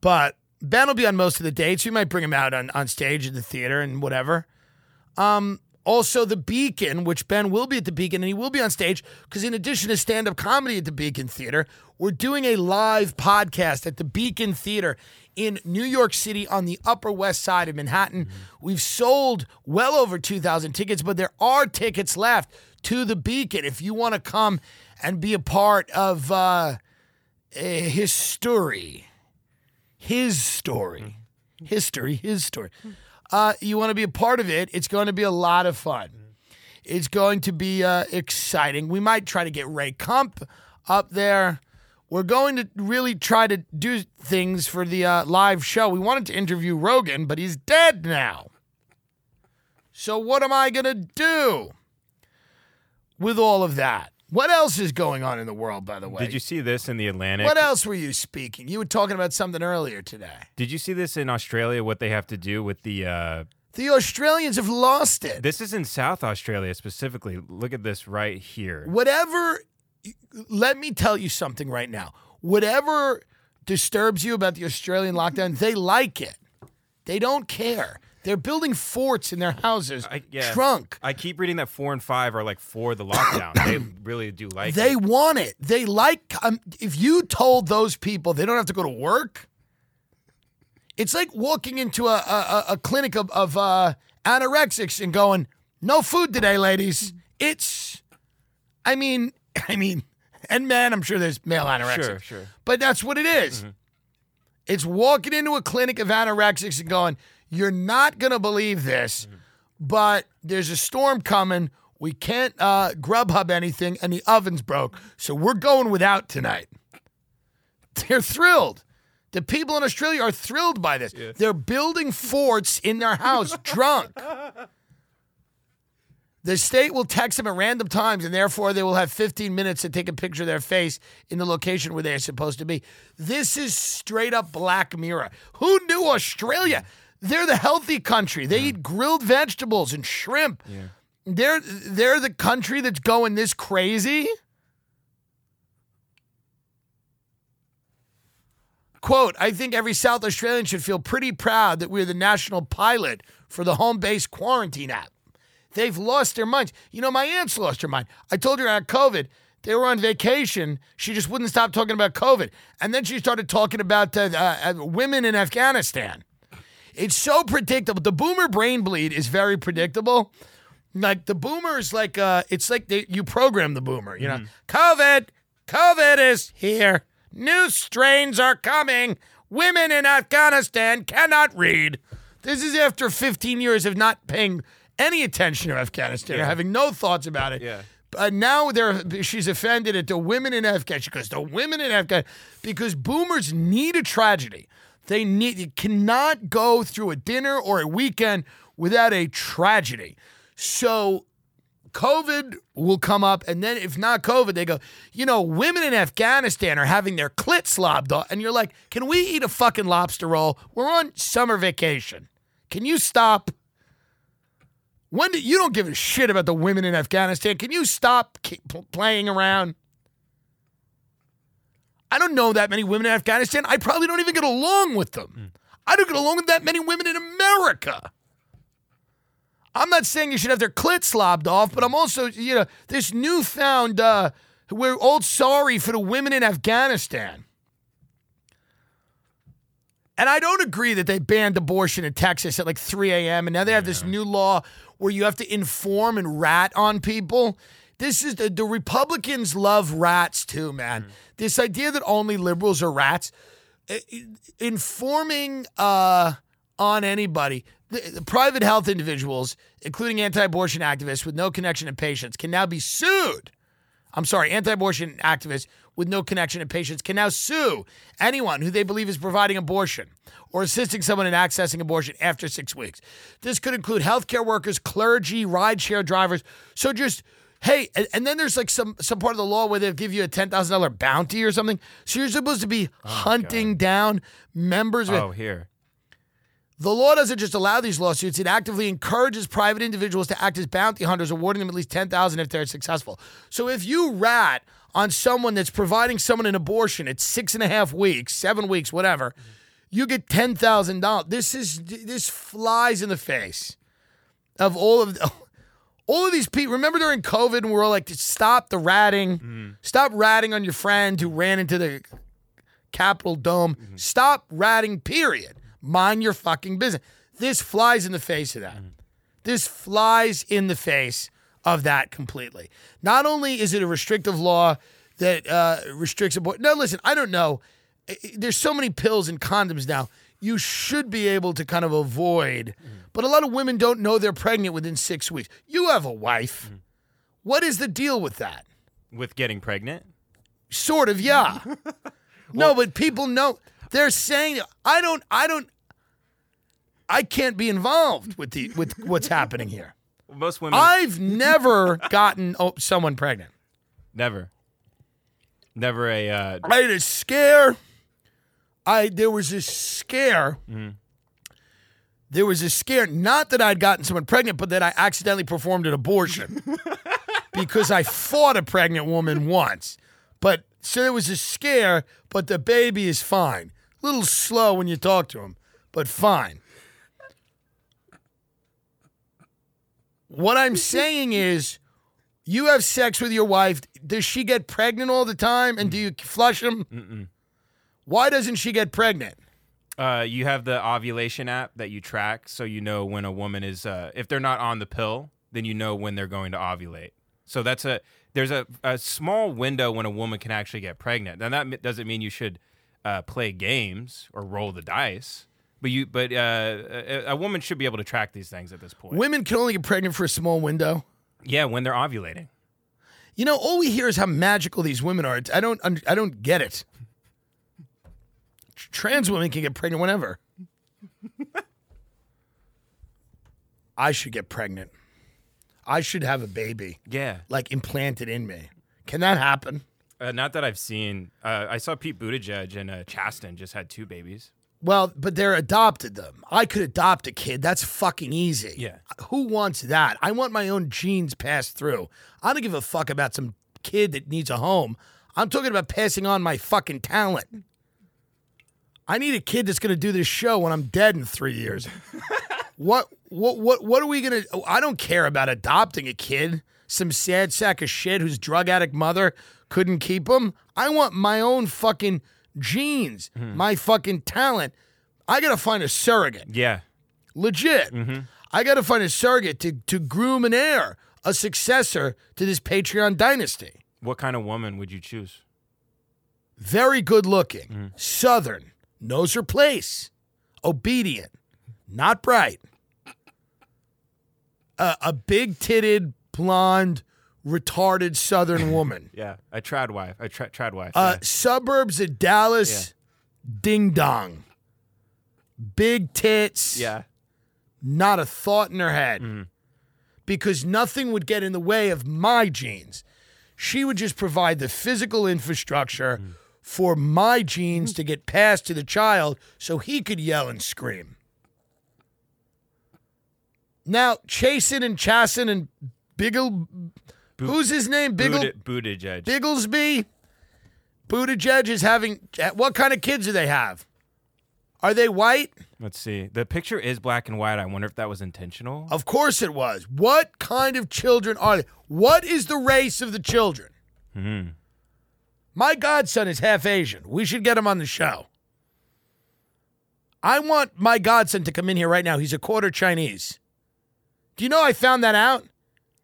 but Ben will be on most of the dates. We might bring him out on on stage at the theater and whatever. Um, also the Beacon, which Ben will be at the Beacon and he will be on stage because in addition to stand up comedy at the Beacon Theater, we're doing a live podcast at the Beacon Theater in New York City on the Upper West Side of Manhattan. We've sold well over 2,000 tickets, but there are tickets left to the Beacon if you want to come and be a part of uh, his story. His story. History, his story. Uh, you want to be a part of it, it's going to be a lot of fun. It's going to be uh, exciting. We might try to get Ray Kump up there. We're going to really try to do things for the uh, live show. We wanted to interview Rogan, but he's dead now. So, what am I going to do with all of that? What else is going on in the world, by the way? Did you see this in the Atlantic? what else were you speaking? You were talking about something earlier today. Did you see this in Australia? What they have to do with the uh, The Australians have lost it. This is in South Australia specifically. Look at this right here. Whatever, let me tell you something right now. Whatever disturbs you about the Australian lockdown, they like it. They don't care. They're building forts in their houses, I, yeah, drunk. I keep reading that four and five are like for the lockdown. they really do like They it. want it. They like. Um, if you told those people they don't have to go to work, it's like walking into a a, a- clinic of, of uh, anorexics and going, "No food today, ladies." It's, I mean, I mean, and man, I'm sure there's male anorexics, Sure, sure. but that's what it is. It's walking into a clinic of anorexics and going, "You're not gonna believe this." but there's a storm coming. We can't uh, Grubhub anything, and the oven's broke, so we're going without tonight. They're thrilled. The people in Australia are thrilled by this. They're building forts in their house, drunk. The state will text them at random times, and therefore they will have 15 minutes to take a picture of their face in the location where they're supposed to be. This is straight up Black Mirror. Who knew Australia? They're the healthy country. They eat grilled vegetables and shrimp. They're they're the country that's going this crazy. Quote, I think every South Australian should feel pretty proud that we're the national pilot for the home based quarantine app. They've lost their minds. You know, my aunt's lost her mind. I told her I had COVID. They were on vacation. She just wouldn't stop talking about COVID. And then she started talking about uh, uh, women in Afghanistan. It's so predictable. The boomer brain bleed is very predictable. Like the boomer is like uh it's like they, you program the boomer, you know. COVID, COVID is here. New strains are coming. Women in Afghanistan cannot read. This is after 15 years of not paying any attention to Afghanistan or having no thoughts about it. Yeah. But now they're she's offended at the women in Afghanistan. She goes, the women in Afghanistan because boomers need a tragedy. They need you cannot go through a dinner or a weekend without a tragedy. So COVID will come up, and then if not COVID, they go, you know, women in Afghanistan are having their clits lobbed off. And you're like, can we eat a fucking lobster roll? We're on summer vacation. Can you stop? When do, you don't give a shit about the women in Afghanistan. Can you stop playing around? I don't know that many women in Afghanistan. I probably don't even get along with them. I don't get along with that many women in America. I'm not saying you should have their clit lobbed off, but I'm also, you know, this newfound, uh, we're all sorry for the women in Afghanistan. And I don't agree that they banned abortion in Texas at like 3 a.m. And now they have this new law where you have to inform and rat on people. This is the, the Republicans love rats too, man. This idea that only liberals are rats, informing uh, on anybody. The, the private health individuals, including anti-abortion activists with no connection to patients, can now be sued. I'm sorry, anti-abortion activists with no connection to patients can now sue anyone who they believe is providing abortion or assisting someone in accessing abortion after six weeks. This could include healthcare workers, clergy, rideshare drivers. So just hey, and, and then there's like some some part of the law where they'll give you a ten thousand dollar bounty or something. So you're supposed to be oh, hunting down members. of Oh, here. the law doesn't just allow these lawsuits, it actively encourages private individuals to act as bounty hunters, awarding them at least 10000 if they're successful. So if you rat on someone that's providing someone an abortion at six and a half weeks, seven weeks, whatever, you get $10,000. This is this flies in the face of all of all of these people. Remember during COVID and we're all like, stop the ratting, mm-hmm. stop ratting on your friend who ran into the Capitol Dome. Mm-hmm. Stop ratting, period. Mind your fucking business. This flies in the face of that. Mm-hmm. This flies in the face of that completely. Not only is it a restrictive law that uh, restricts abortion. No, listen, I don't know. There's so many pills and condoms now. You should be able to kind of avoid, but a lot of women don't know they're pregnant within six weeks. You have a wife. What is the deal with that? With getting pregnant? Sort of, yeah. no, but people know they're saying I don't I don't I can't be involved with the with what's happening here. Most women I've never gotten oh, someone pregnant. never. Never a uh, I had a scare. I there was this scare mm-hmm. there was a scare, not that I'd gotten someone pregnant, but that I accidentally performed an abortion because I fought a pregnant woman once. But so there was a scare, but the baby is fine. A little slow when you talk to him, but fine. What I'm saying is, you have sex with your wife. Does she get pregnant all the time? And do you flush them? Why doesn't she get pregnant? Uh, you have the ovulation app that you track, so you know when a woman is. Uh, if they're not on the pill, then you know when they're going to ovulate. So that's a there's a, a small window when a woman can actually get pregnant. Now that doesn't mean you should uh, play games or roll the dice, but you but uh, a, a woman should be able to track these things at this point. Women can only get pregnant for a small window. yeah, when they're ovulating. You know, all we hear is how magical these women are. It's- I don't, un- I don't get it. Tr- Trans women can get pregnant whenever. I should get pregnant. I should have a baby, Yeah, like implanted in me. Can that happen? uh, not that I've seen. Uh, I saw Pete Buttigieg and uh, Chasten just had two babies. Well, but they're adopted them. I could adopt a kid. That's fucking easy. Yeah. Who wants that? I want my own genes passed through. I don't give a fuck about some kid that needs a home. I'm talking about passing on my fucking talent. I need a kid that's going to do this show when I'm dead in 3 years. what what what what are we going to I don't care about adopting a kid. Some sad sack of shit whose drug addict mother couldn't keep him. I want my own fucking genes, mm-hmm. my fucking talent. I got to find a surrogate. Yeah, Legit. Mm-hmm. I got to find a surrogate to, to groom an heir, a successor to this Patreon dynasty. what kind of woman would you choose? Very good looking, mm-hmm. southern, knows her place, obedient, not bright. A, a big titted, blonde, retarded southern woman. Yeah, a trad wife, a tra- trad wife. Uh, yeah. Suburbs of Dallas, ding dong. Big tits. yeah. not a thought in her head because nothing would get in the way of my genes. She would just provide the physical infrastructure for my genes mm-hmm. to get passed to the child so he could yell and scream. Now, Chasen and Chasen and Biggle, who's his name? Biggle, Buttig- Buttigieg. Bigglesby? Buttigieg is having, what kind of kids do they have? Are they white? Let's see. The picture is black and white. I wonder if that was intentional. Of course it was. What kind of children are they? What is the race of the children? Mm-hmm. My godson is half Asian. We should get him on the show. I want my godson to come in here right now. He's a quarter Chinese. Do you know I found that out?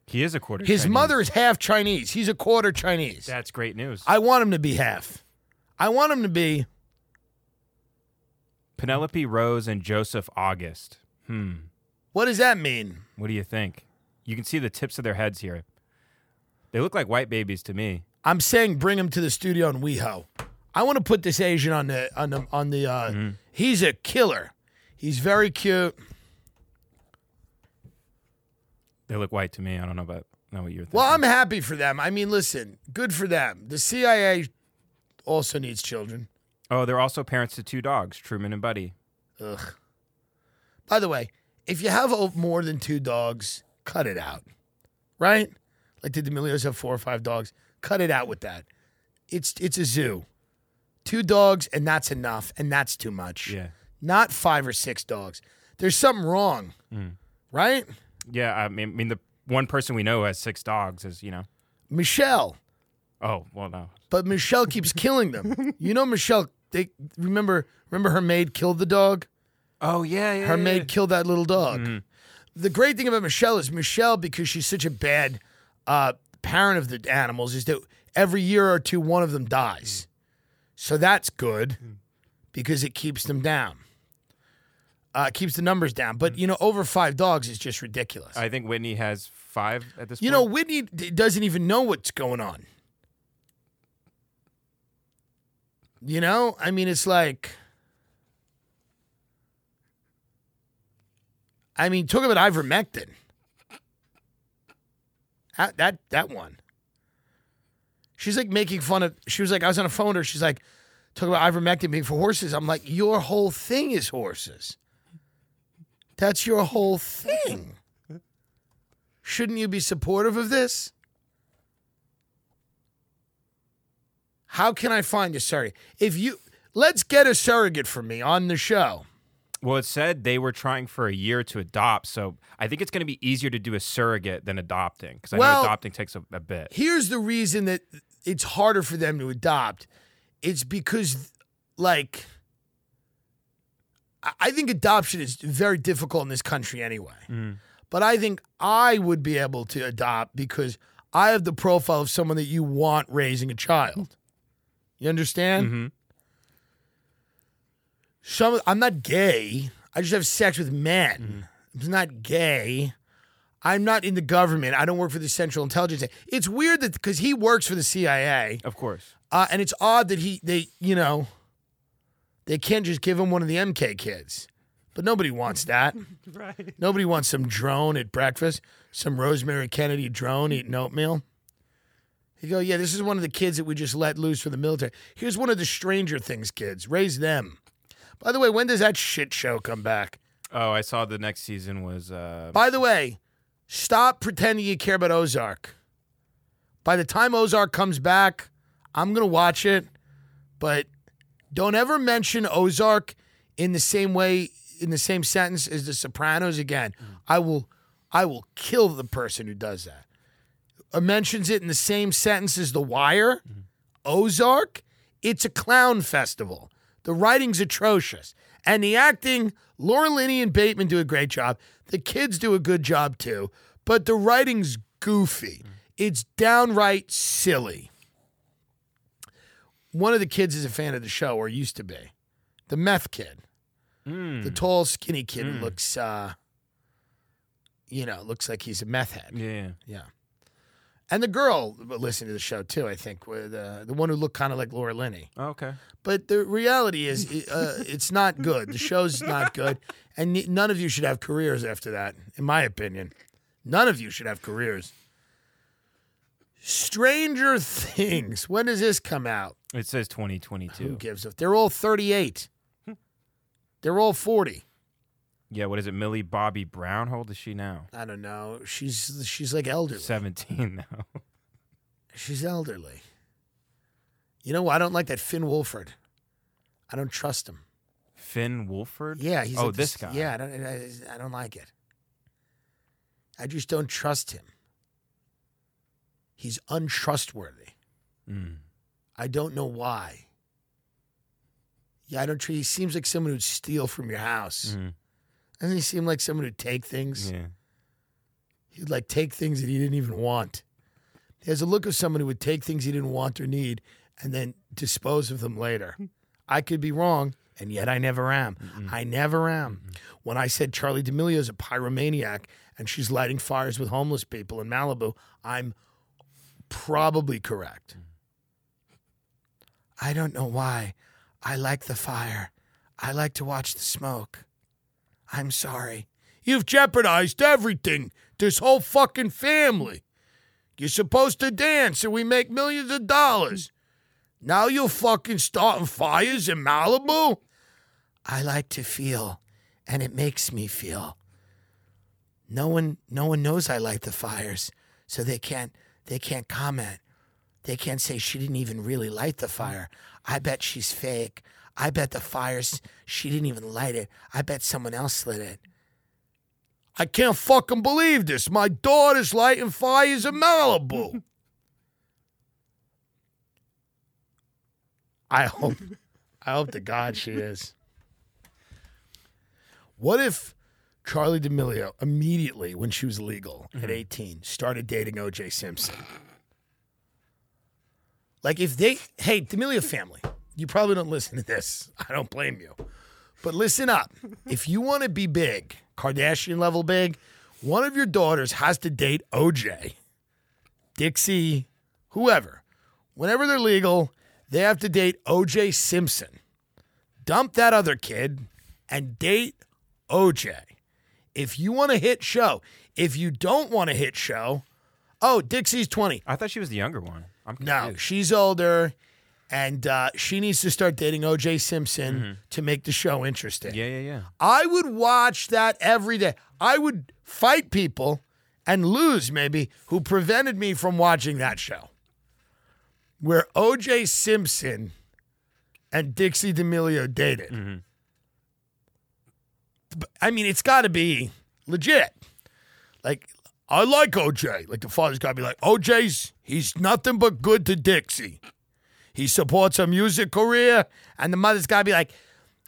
He is a quarter. His Chinese. mother is half Chinese. He's a quarter Chinese. That's great news. I want him to be half. I want him to be. Penelope Rose and Joseph August. Hmm. What does that mean? What do you think? You can see the tips of their heads here. They look like white babies to me. I'm saying bring him to the studio in WeHo. I want to put this Asian on the on the on the. Uh, He's a killer. He's very cute. They look white to me. I don't know about know what you're thinking. Well, I'm happy for them. I mean, listen, good for them. The CIA also needs children. oh, they're also parents to two dogs, Truman and Buddy. Ugh. By the way, if you have more than two dogs, cut it out. Right? Like did the D'Amelios have four or five dogs? Cut it out with that. It's it's a zoo. Two dogs and that's enough, and that's too much. Yeah. Not five or six dogs. There's something wrong. Right? Yeah, I mean, I mean, the one person we know who has six dogs is, you know. Michelle. Oh, well, no. But Michelle keeps killing them. You know Michelle they remember remember her maid killed the dog? Oh, yeah, yeah. her maid killed that little dog. The great thing about Michelle is Michelle, because she's such a bad uh, parent of the animals, is that every year or two, one of them dies. So that's good because it keeps them down. Uh, it keeps the numbers down. But, you know, over five dogs is just ridiculous. I think Whitney has five at this you know. Whitney d- doesn't even know what's going on. You know, I mean, it's like, I mean, talk about ivermectin. That that that one. She's like making fun of. She was like, I was on a phone with her. She's like, talking about ivermectin being for horses. I'm like, your whole thing is horses. That's your whole thing. Shouldn't you be supportive of this? How can I find a surrogate? If you let's get a surrogate for me on the show. Well, it said they were trying for a year to adopt, so I think it's going to be easier to do a surrogate than adopting because I Well- know adopting takes a, a bit. Here's the reason that it's harder for them to adopt. It's because, like, I- think adoption is very difficult in this country anyway. But I think I would be able to adopt because I have the profile of someone that you want raising a child. You understand? Mhm. Some I'm not gay. I just have sex with men. I'm not gay. I'm not in the government. I don't work for the Central Intelligence. It's weird that because he works for the CIA, Of course. uh, and it's odd that he they you know they can't just give him one of the MK kids. But nobody wants that. Right. Nobody wants some drone at breakfast, some Rosemary Kennedy drone eating oatmeal. You go, yeah, this is one of the kids that we just let loose for the military. Here's one of the Stranger Things kids. Raise them. By the way, when does that shit show come back? Oh, I saw the next season was. Uh, By the way, stop pretending you care about Ozark. By the time Ozark comes back, I'm going to watch it, but don't ever mention Ozark in the same way in the same sentence as The Sopranos again. Mm. I will I will kill the person who does that. Or mentions it in the same sentence as The Wire, mm-hmm. Ozark, it's a clown festival. The writing's atrocious. And the acting, Laura Linney and Bateman do a great job. The kids do a good job too. But the writing's goofy. It's downright silly. One of the kids is a fan of the show, or used to be. The meth kid. The tall, skinny kid who looks, uh, you know, looks like he's a meth head. yeah. Yeah. And the girl listened to the show too, I think, with uh, the one who looked kind of like Laura Linney. Oh, okay. But the reality is, uh, it's not good. The show's not good, and none of you should have careers after that, in my opinion. None of you should have careers. Stranger Things. When does this come out? It says 2022. Who 2022. gives a? They're all thirty-eight. They're all forty. Yeah. What is it? Millie Bobby Brown. How old is she now? I don't know. She's she's like elderly. 17 now. She's elderly. You know, I don't like that Finn Wolfhard. I don't trust him. Finn Wolfhard. Yeah, he's oh like this guy. Yeah, I don't. I, I don't like it. I just don't trust him. He's untrustworthy. Mm. I don't know why. Yeah, I don't. He seems like someone who'd steal from your house. Mhm. Doesn't he seem like someone who'd take things? Yeah. He'd like take things that he didn't even want. He has a look of someone who would take things he didn't want or need and then dispose of them later. I could be wrong, and yet I never am. I never am. When I said Charli D'Amelio is a pyromaniac and she's lighting fires with homeless people in Malibu, I'm probably correct. Mm. I don't know why. I like the fire. I like to watch the smoke. I'm sorry. You've jeopardized everything. This whole fucking family. You're supposed to dance and we make millions of dollars. Now you're fucking starting fires in Malibu? I like to feel, and it makes me feel. No one no one knows I light the fires, so they can't they can't comment. They can't say she didn't even really light the fire. I bet she's fake. I bet the fires she didn't even light it. I bet someone else lit it. I can't fucking believe this. My daughter's lighting fires in Malibu. I hope I hope to God she is. What if Charli D'Amelio immediately when she was legal at mm-hmm. 18 started dating OJ Simpson? Like if they hey, D'Amelio family, you probably don't listen to this. I don't blame you. But listen up. If you want to be big, Kardashian level big, one of your daughters has to date OJ, Dixie, whoever. Whenever they're legal, they have to date OJ Simpson. Dump that other kid and date OJ. If you want to hit show, if you don't want to hit show, oh, Dixie's 20. I thought she was the younger one. I'm No, she's older, and uh, she needs to start dating OJ Simpson to make the show interesting. Mm-hmm. Yeah, yeah, yeah. I would watch that every day. I would fight people and lose maybe who prevented me from watching that show. Where OJ Simpson and Dixie D'Amelio dated. Mm-hmm. I mean, it's got to be legit. Like, I like OJ. Like, the father's got to be like, OJ's, he's nothing but good to Dixie. He supports her music career. And the mother's got to be like,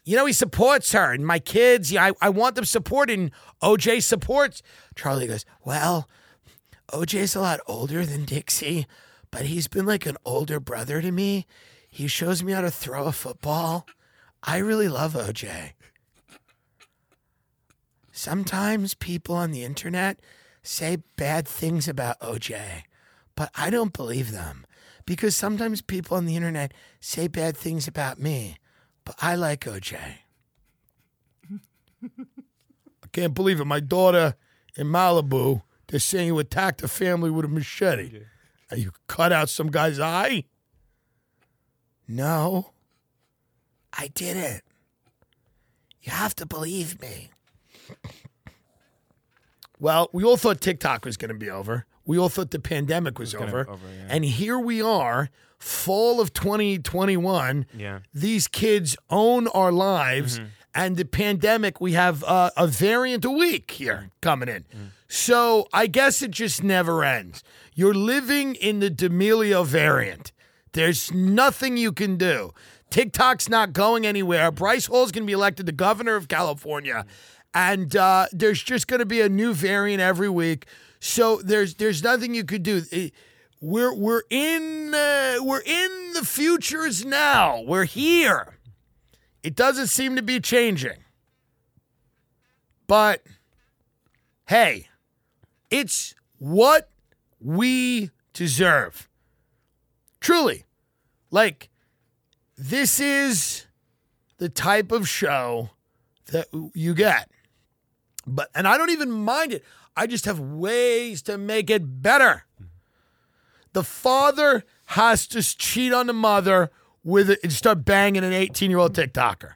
you know, he supports her and my kids. Yeah, I, I want them supported. And OJ supports. Charli goes, Well, OJ's a lot older than Dixie, but he's been like an older brother to me. He shows me how to throw a football. I really love OJ. Sometimes people on the internet say bad things about OJ, but I don't believe them because sometimes people on the internet say bad things about me, but I like OJ. I can't believe it. My daughter in Malibu, they're saying you attacked a family with a machete. And you cut out some guy's eye? No, I didn't. You have to believe me. Well, we all thought TikTok was going to be over. We all thought the pandemic was, gonna- over. over, yeah. And here we are, fall of 2021. Yeah. These kids own our lives. Mm-hmm. And the pandemic, we have uh, a variant a week here coming in. Mm-hmm. So I guess it just never ends. You're living in the D'Amelio variant. There's nothing you can do. TikTok's not going anywhere. Bryce Hall's going to be elected the governor of California, and uh, there's just going to be a new variant every week. So there's there's nothing you could do. We're we're in uh, we're in the futures now. We're here. It doesn't seem to be changing. But hey, it's what we deserve. Truly. Like, this is the type of show that you get. But and I don't even mind it. I just have ways to make it better. The father has to cheat on the mother with it and start banging an 18-year-old TikToker.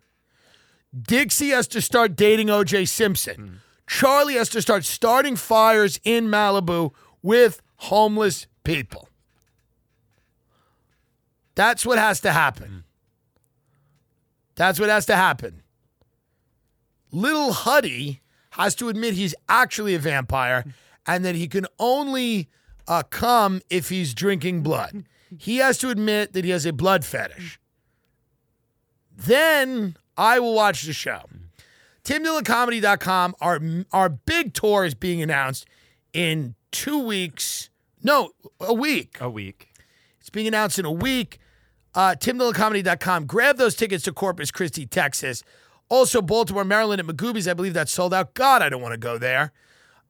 Dixie has to start dating OJ Simpson. Mm. Charli has to start starting fires in Malibu with homeless people. That's what has to happen. Mm. That's what has to happen. Little Huddy has to admit he's actually a vampire and that he can only uh, come if he's drinking blood. He has to admit that he has a blood fetish. Then I will watch the show. TimDillonComedy.com. Our our big tour is being announced in two weeks. No, a week. A week. It's being announced in a week. Uh, TimDillonComedy.com. Grab those tickets to Corpus Christi, Texas. Also, Baltimore, Maryland at Magooby's. I believe that's sold out. God, I don't want to go there.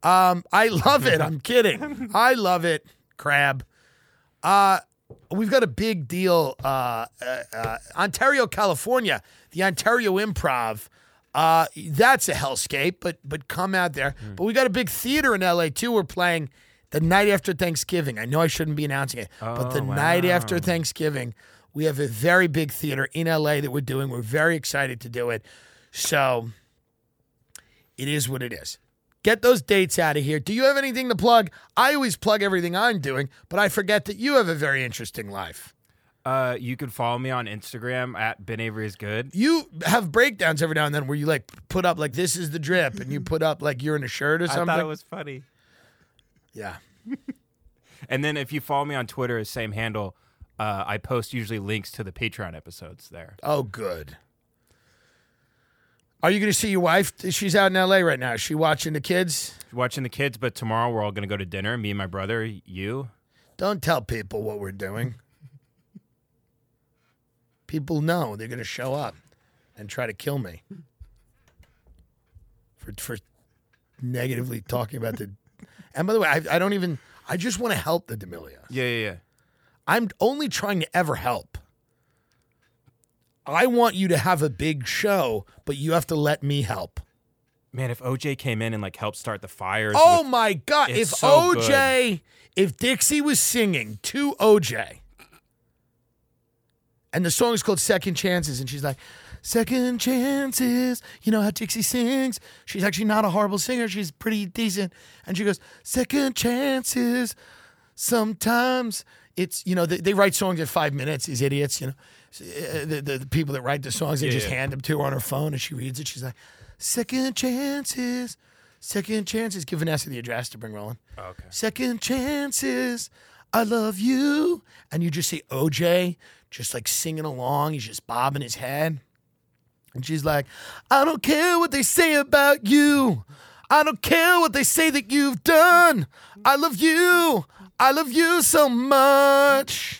Um, I love it. I'm kidding. I love it. Crab. Uh, we've got a big deal. Uh, uh, uh, Ontario, California, the Ontario Improv. Uh, that's a hellscape, but but come out there. But we got a big theater in LA too. We're playing the night after Thanksgiving. I know I shouldn't be announcing it, but the Oh, night after. Thanksgiving, we have a very big theater in LA that we're doing. We're very excited to do it. So it is what it is. Get those dates out of here. Do you have anything to plug? I always plug everything I'm doing, but I forget that you have a very interesting life. Uh, you can follow me on Instagram at Ben Avery is good. You have breakdowns every now and then where you like put up like this is the drip and you put up like you're in a shirt or something. I thought it was funny. yeah. And then if you follow me on Twitter, same handle. Uh, I post usually links to the Patreon episodes there. Oh, good. Are you going to see your wife? She's out in LA right now. Is she watching the kids? Watching the kids, but tomorrow we're all gonna go to dinner. Me and my brother, you. Don't tell people what we're doing. People know they're going to show up and try to kill me for for negatively talking about the. And by the way, I, I don't even. I just want to help the D'Amelios. Yeah, yeah, yeah. I'm only trying to ever help. I want you to have a big show, but you have to let me help. Man, if OJ came in and like helped start the fires. Oh with- my God. If so OJ, if Dixie was singing to OJ And the song is called Second Chances. And she's like, Second Chances. You know how Dixie sings? She's actually not a horrible singer. She's pretty decent. And she goes, Second Chances. Sometimes it's, you know, they, they write songs at five minutes, these idiots, you know. Uh, The, the, the people that write the songs, they Yeah, just yeah. hand them to her on her phone and she reads it. She's like, Second Chances. Second Chances. Give Vanessa the address to bring rolling. Oh, okay. Second chances. I love you. And you just see OJ just like singing along. He's just bobbing his head. And she's like, I don't care what they say about you. I don't care what they say that you've done. I love you. I love you so much.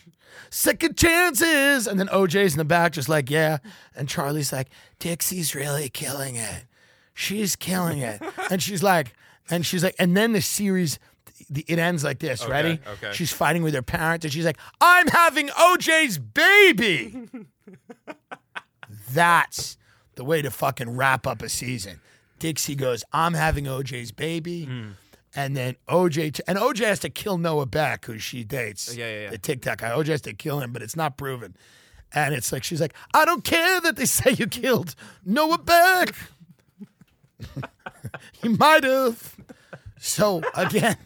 Second chances. And then OJ's in the back, just like, yeah. And Charli's like, Dixie's really killing it. She's killing it. and she's like, and she's like, and then the series, the, it ends like this. Ready? okay. She's fighting with her parents, and she's like, I'm having OJ's baby. That's the way to fucking wrap up a season. Dixie goes, I'm having OJ's baby. Hmm. And then OJ, and OJ has to kill Noah Beck, who she dates. Yeah, yeah, yeah. The TikTok guy. OJ has to kill him, but it's not proven. And it's like, she's like, I don't care that they say you killed Noah Beck. he might have. So again,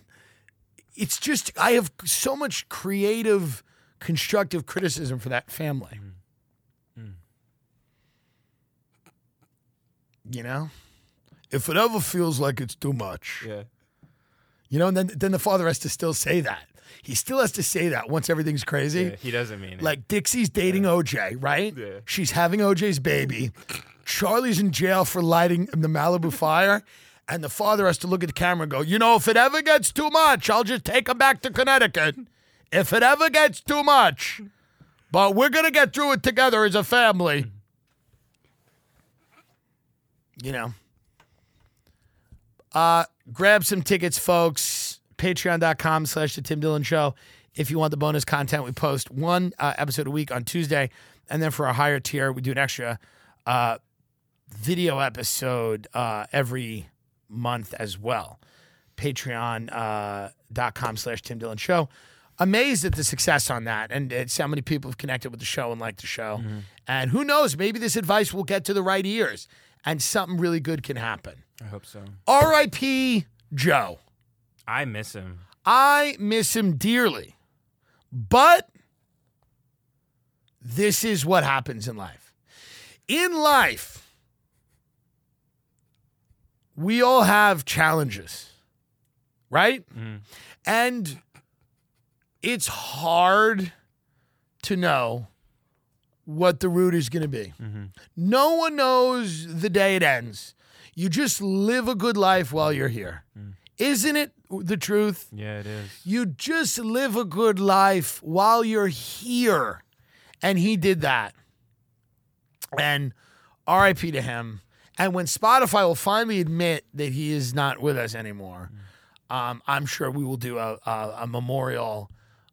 it's just, I have so much creative, constructive criticism for that family. Mm. Mm. You know? If it ever feels like it's too much, Yeah. You know, and then, then the father has to still say that. He still has to say that once everything's crazy. yeah. He doesn't mean it. Like Dixie's dating OJ, right? Yeah. She's having OJ's baby. Charli's in jail for lighting the Malibu fire. And the father has to look at the camera and go, you know, if it ever gets too much, I'll just take him back to Connecticut. If it ever gets too much. But we're going to get through it together as a family. You know. Uh, grab some tickets, folks. Patreon.com slash the Tim Dillon Show. If you want the bonus content, we post one uh, episode a week on Tuesday. And then for our higher tier, we do an extra uh, video episode uh, every month as well. Patreon.com slash Tim Dillon Show. Amazed at the success on that. And it's how many people have connected with the show and liked the show. And who knows, maybe this advice will get to the right ears and something really good can happen. I hope so. R.I.P. Joe. I miss him. I miss him dearly. But this is what happens in life. In life, we all have challenges, right? Mm. And it's hard to know what the route is going to be. Mm-hmm. No one knows the day it ends. You just live a good life while you're here. Isn't it the truth? Yeah, it is. You just live a good life while you're here. And he did that. And RIP to him. And when Spotify will finally admit that he is not with us anymore, um, I'm sure we will do a, a, a memorial.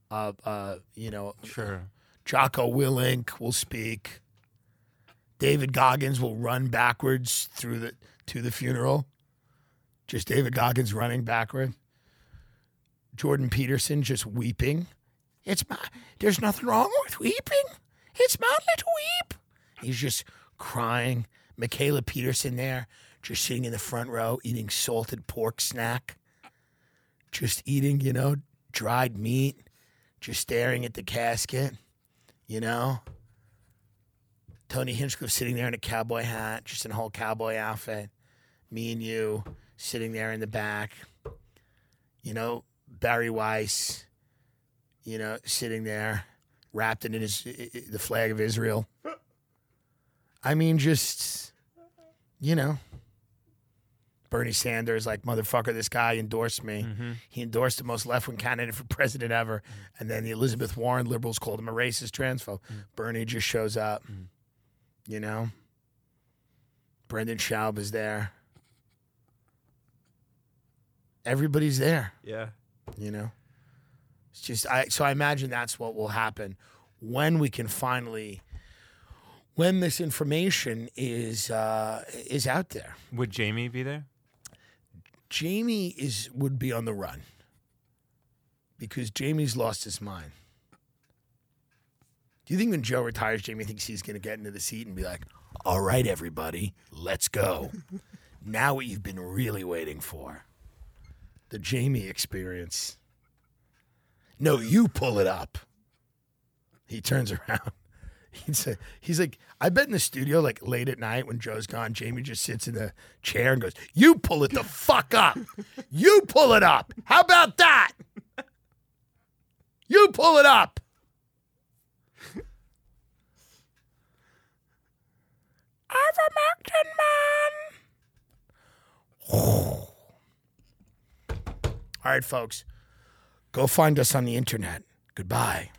Uh, uh, you know, Sure. Jocko Willink will speak. David Goggins will run backwards through the to the funeral. Just David Goggins running backward. Jordan Peterson just weeping. It's my there's nothing wrong with weeping. It's mountain to weep. He's just crying. Mikhaila Peterson there, just sitting in the front row eating salted pork snack. Just eating, you know, dried meat, just staring at the casket you know? Tony Hinchcliffe sitting there in a cowboy hat, just in a whole cowboy outfit. Me and you sitting there in the back. You know, Bari Weiss, you know, sitting there wrapped in his the flag of Israel. I mean, just you know, Bernie Sanders, like motherfucker, this guy endorsed me. Mm-hmm. He endorsed the most left wing candidate for president ever, and then the Elizabeth Warren liberals called him a racist transphobe. Mm. Bernie just shows up, mm. you know. Brendan Schaub is there. Everybody's there Yeah. you know it's just i so i imagine that's what will happen when we can finally when this information is uh is out there Would Jamie be there? jamie is would be on the run because jamie's lost his mind Do you think when Joe retires, Jamie thinks he's going to get into the seat and be like, all right, everybody, let's go. now, what you've been really waiting for the Jamie experience. No, you pull it up. He turns around. He's, a, he's like, I bet in the studio, like late at night when Joe's gone, Jamie just sits in the chair and goes, You pull it the fuck up. You pull it up. How about that? You pull it up. Ivermectin man. All right, folks. Go find us on the internet. Goodbye.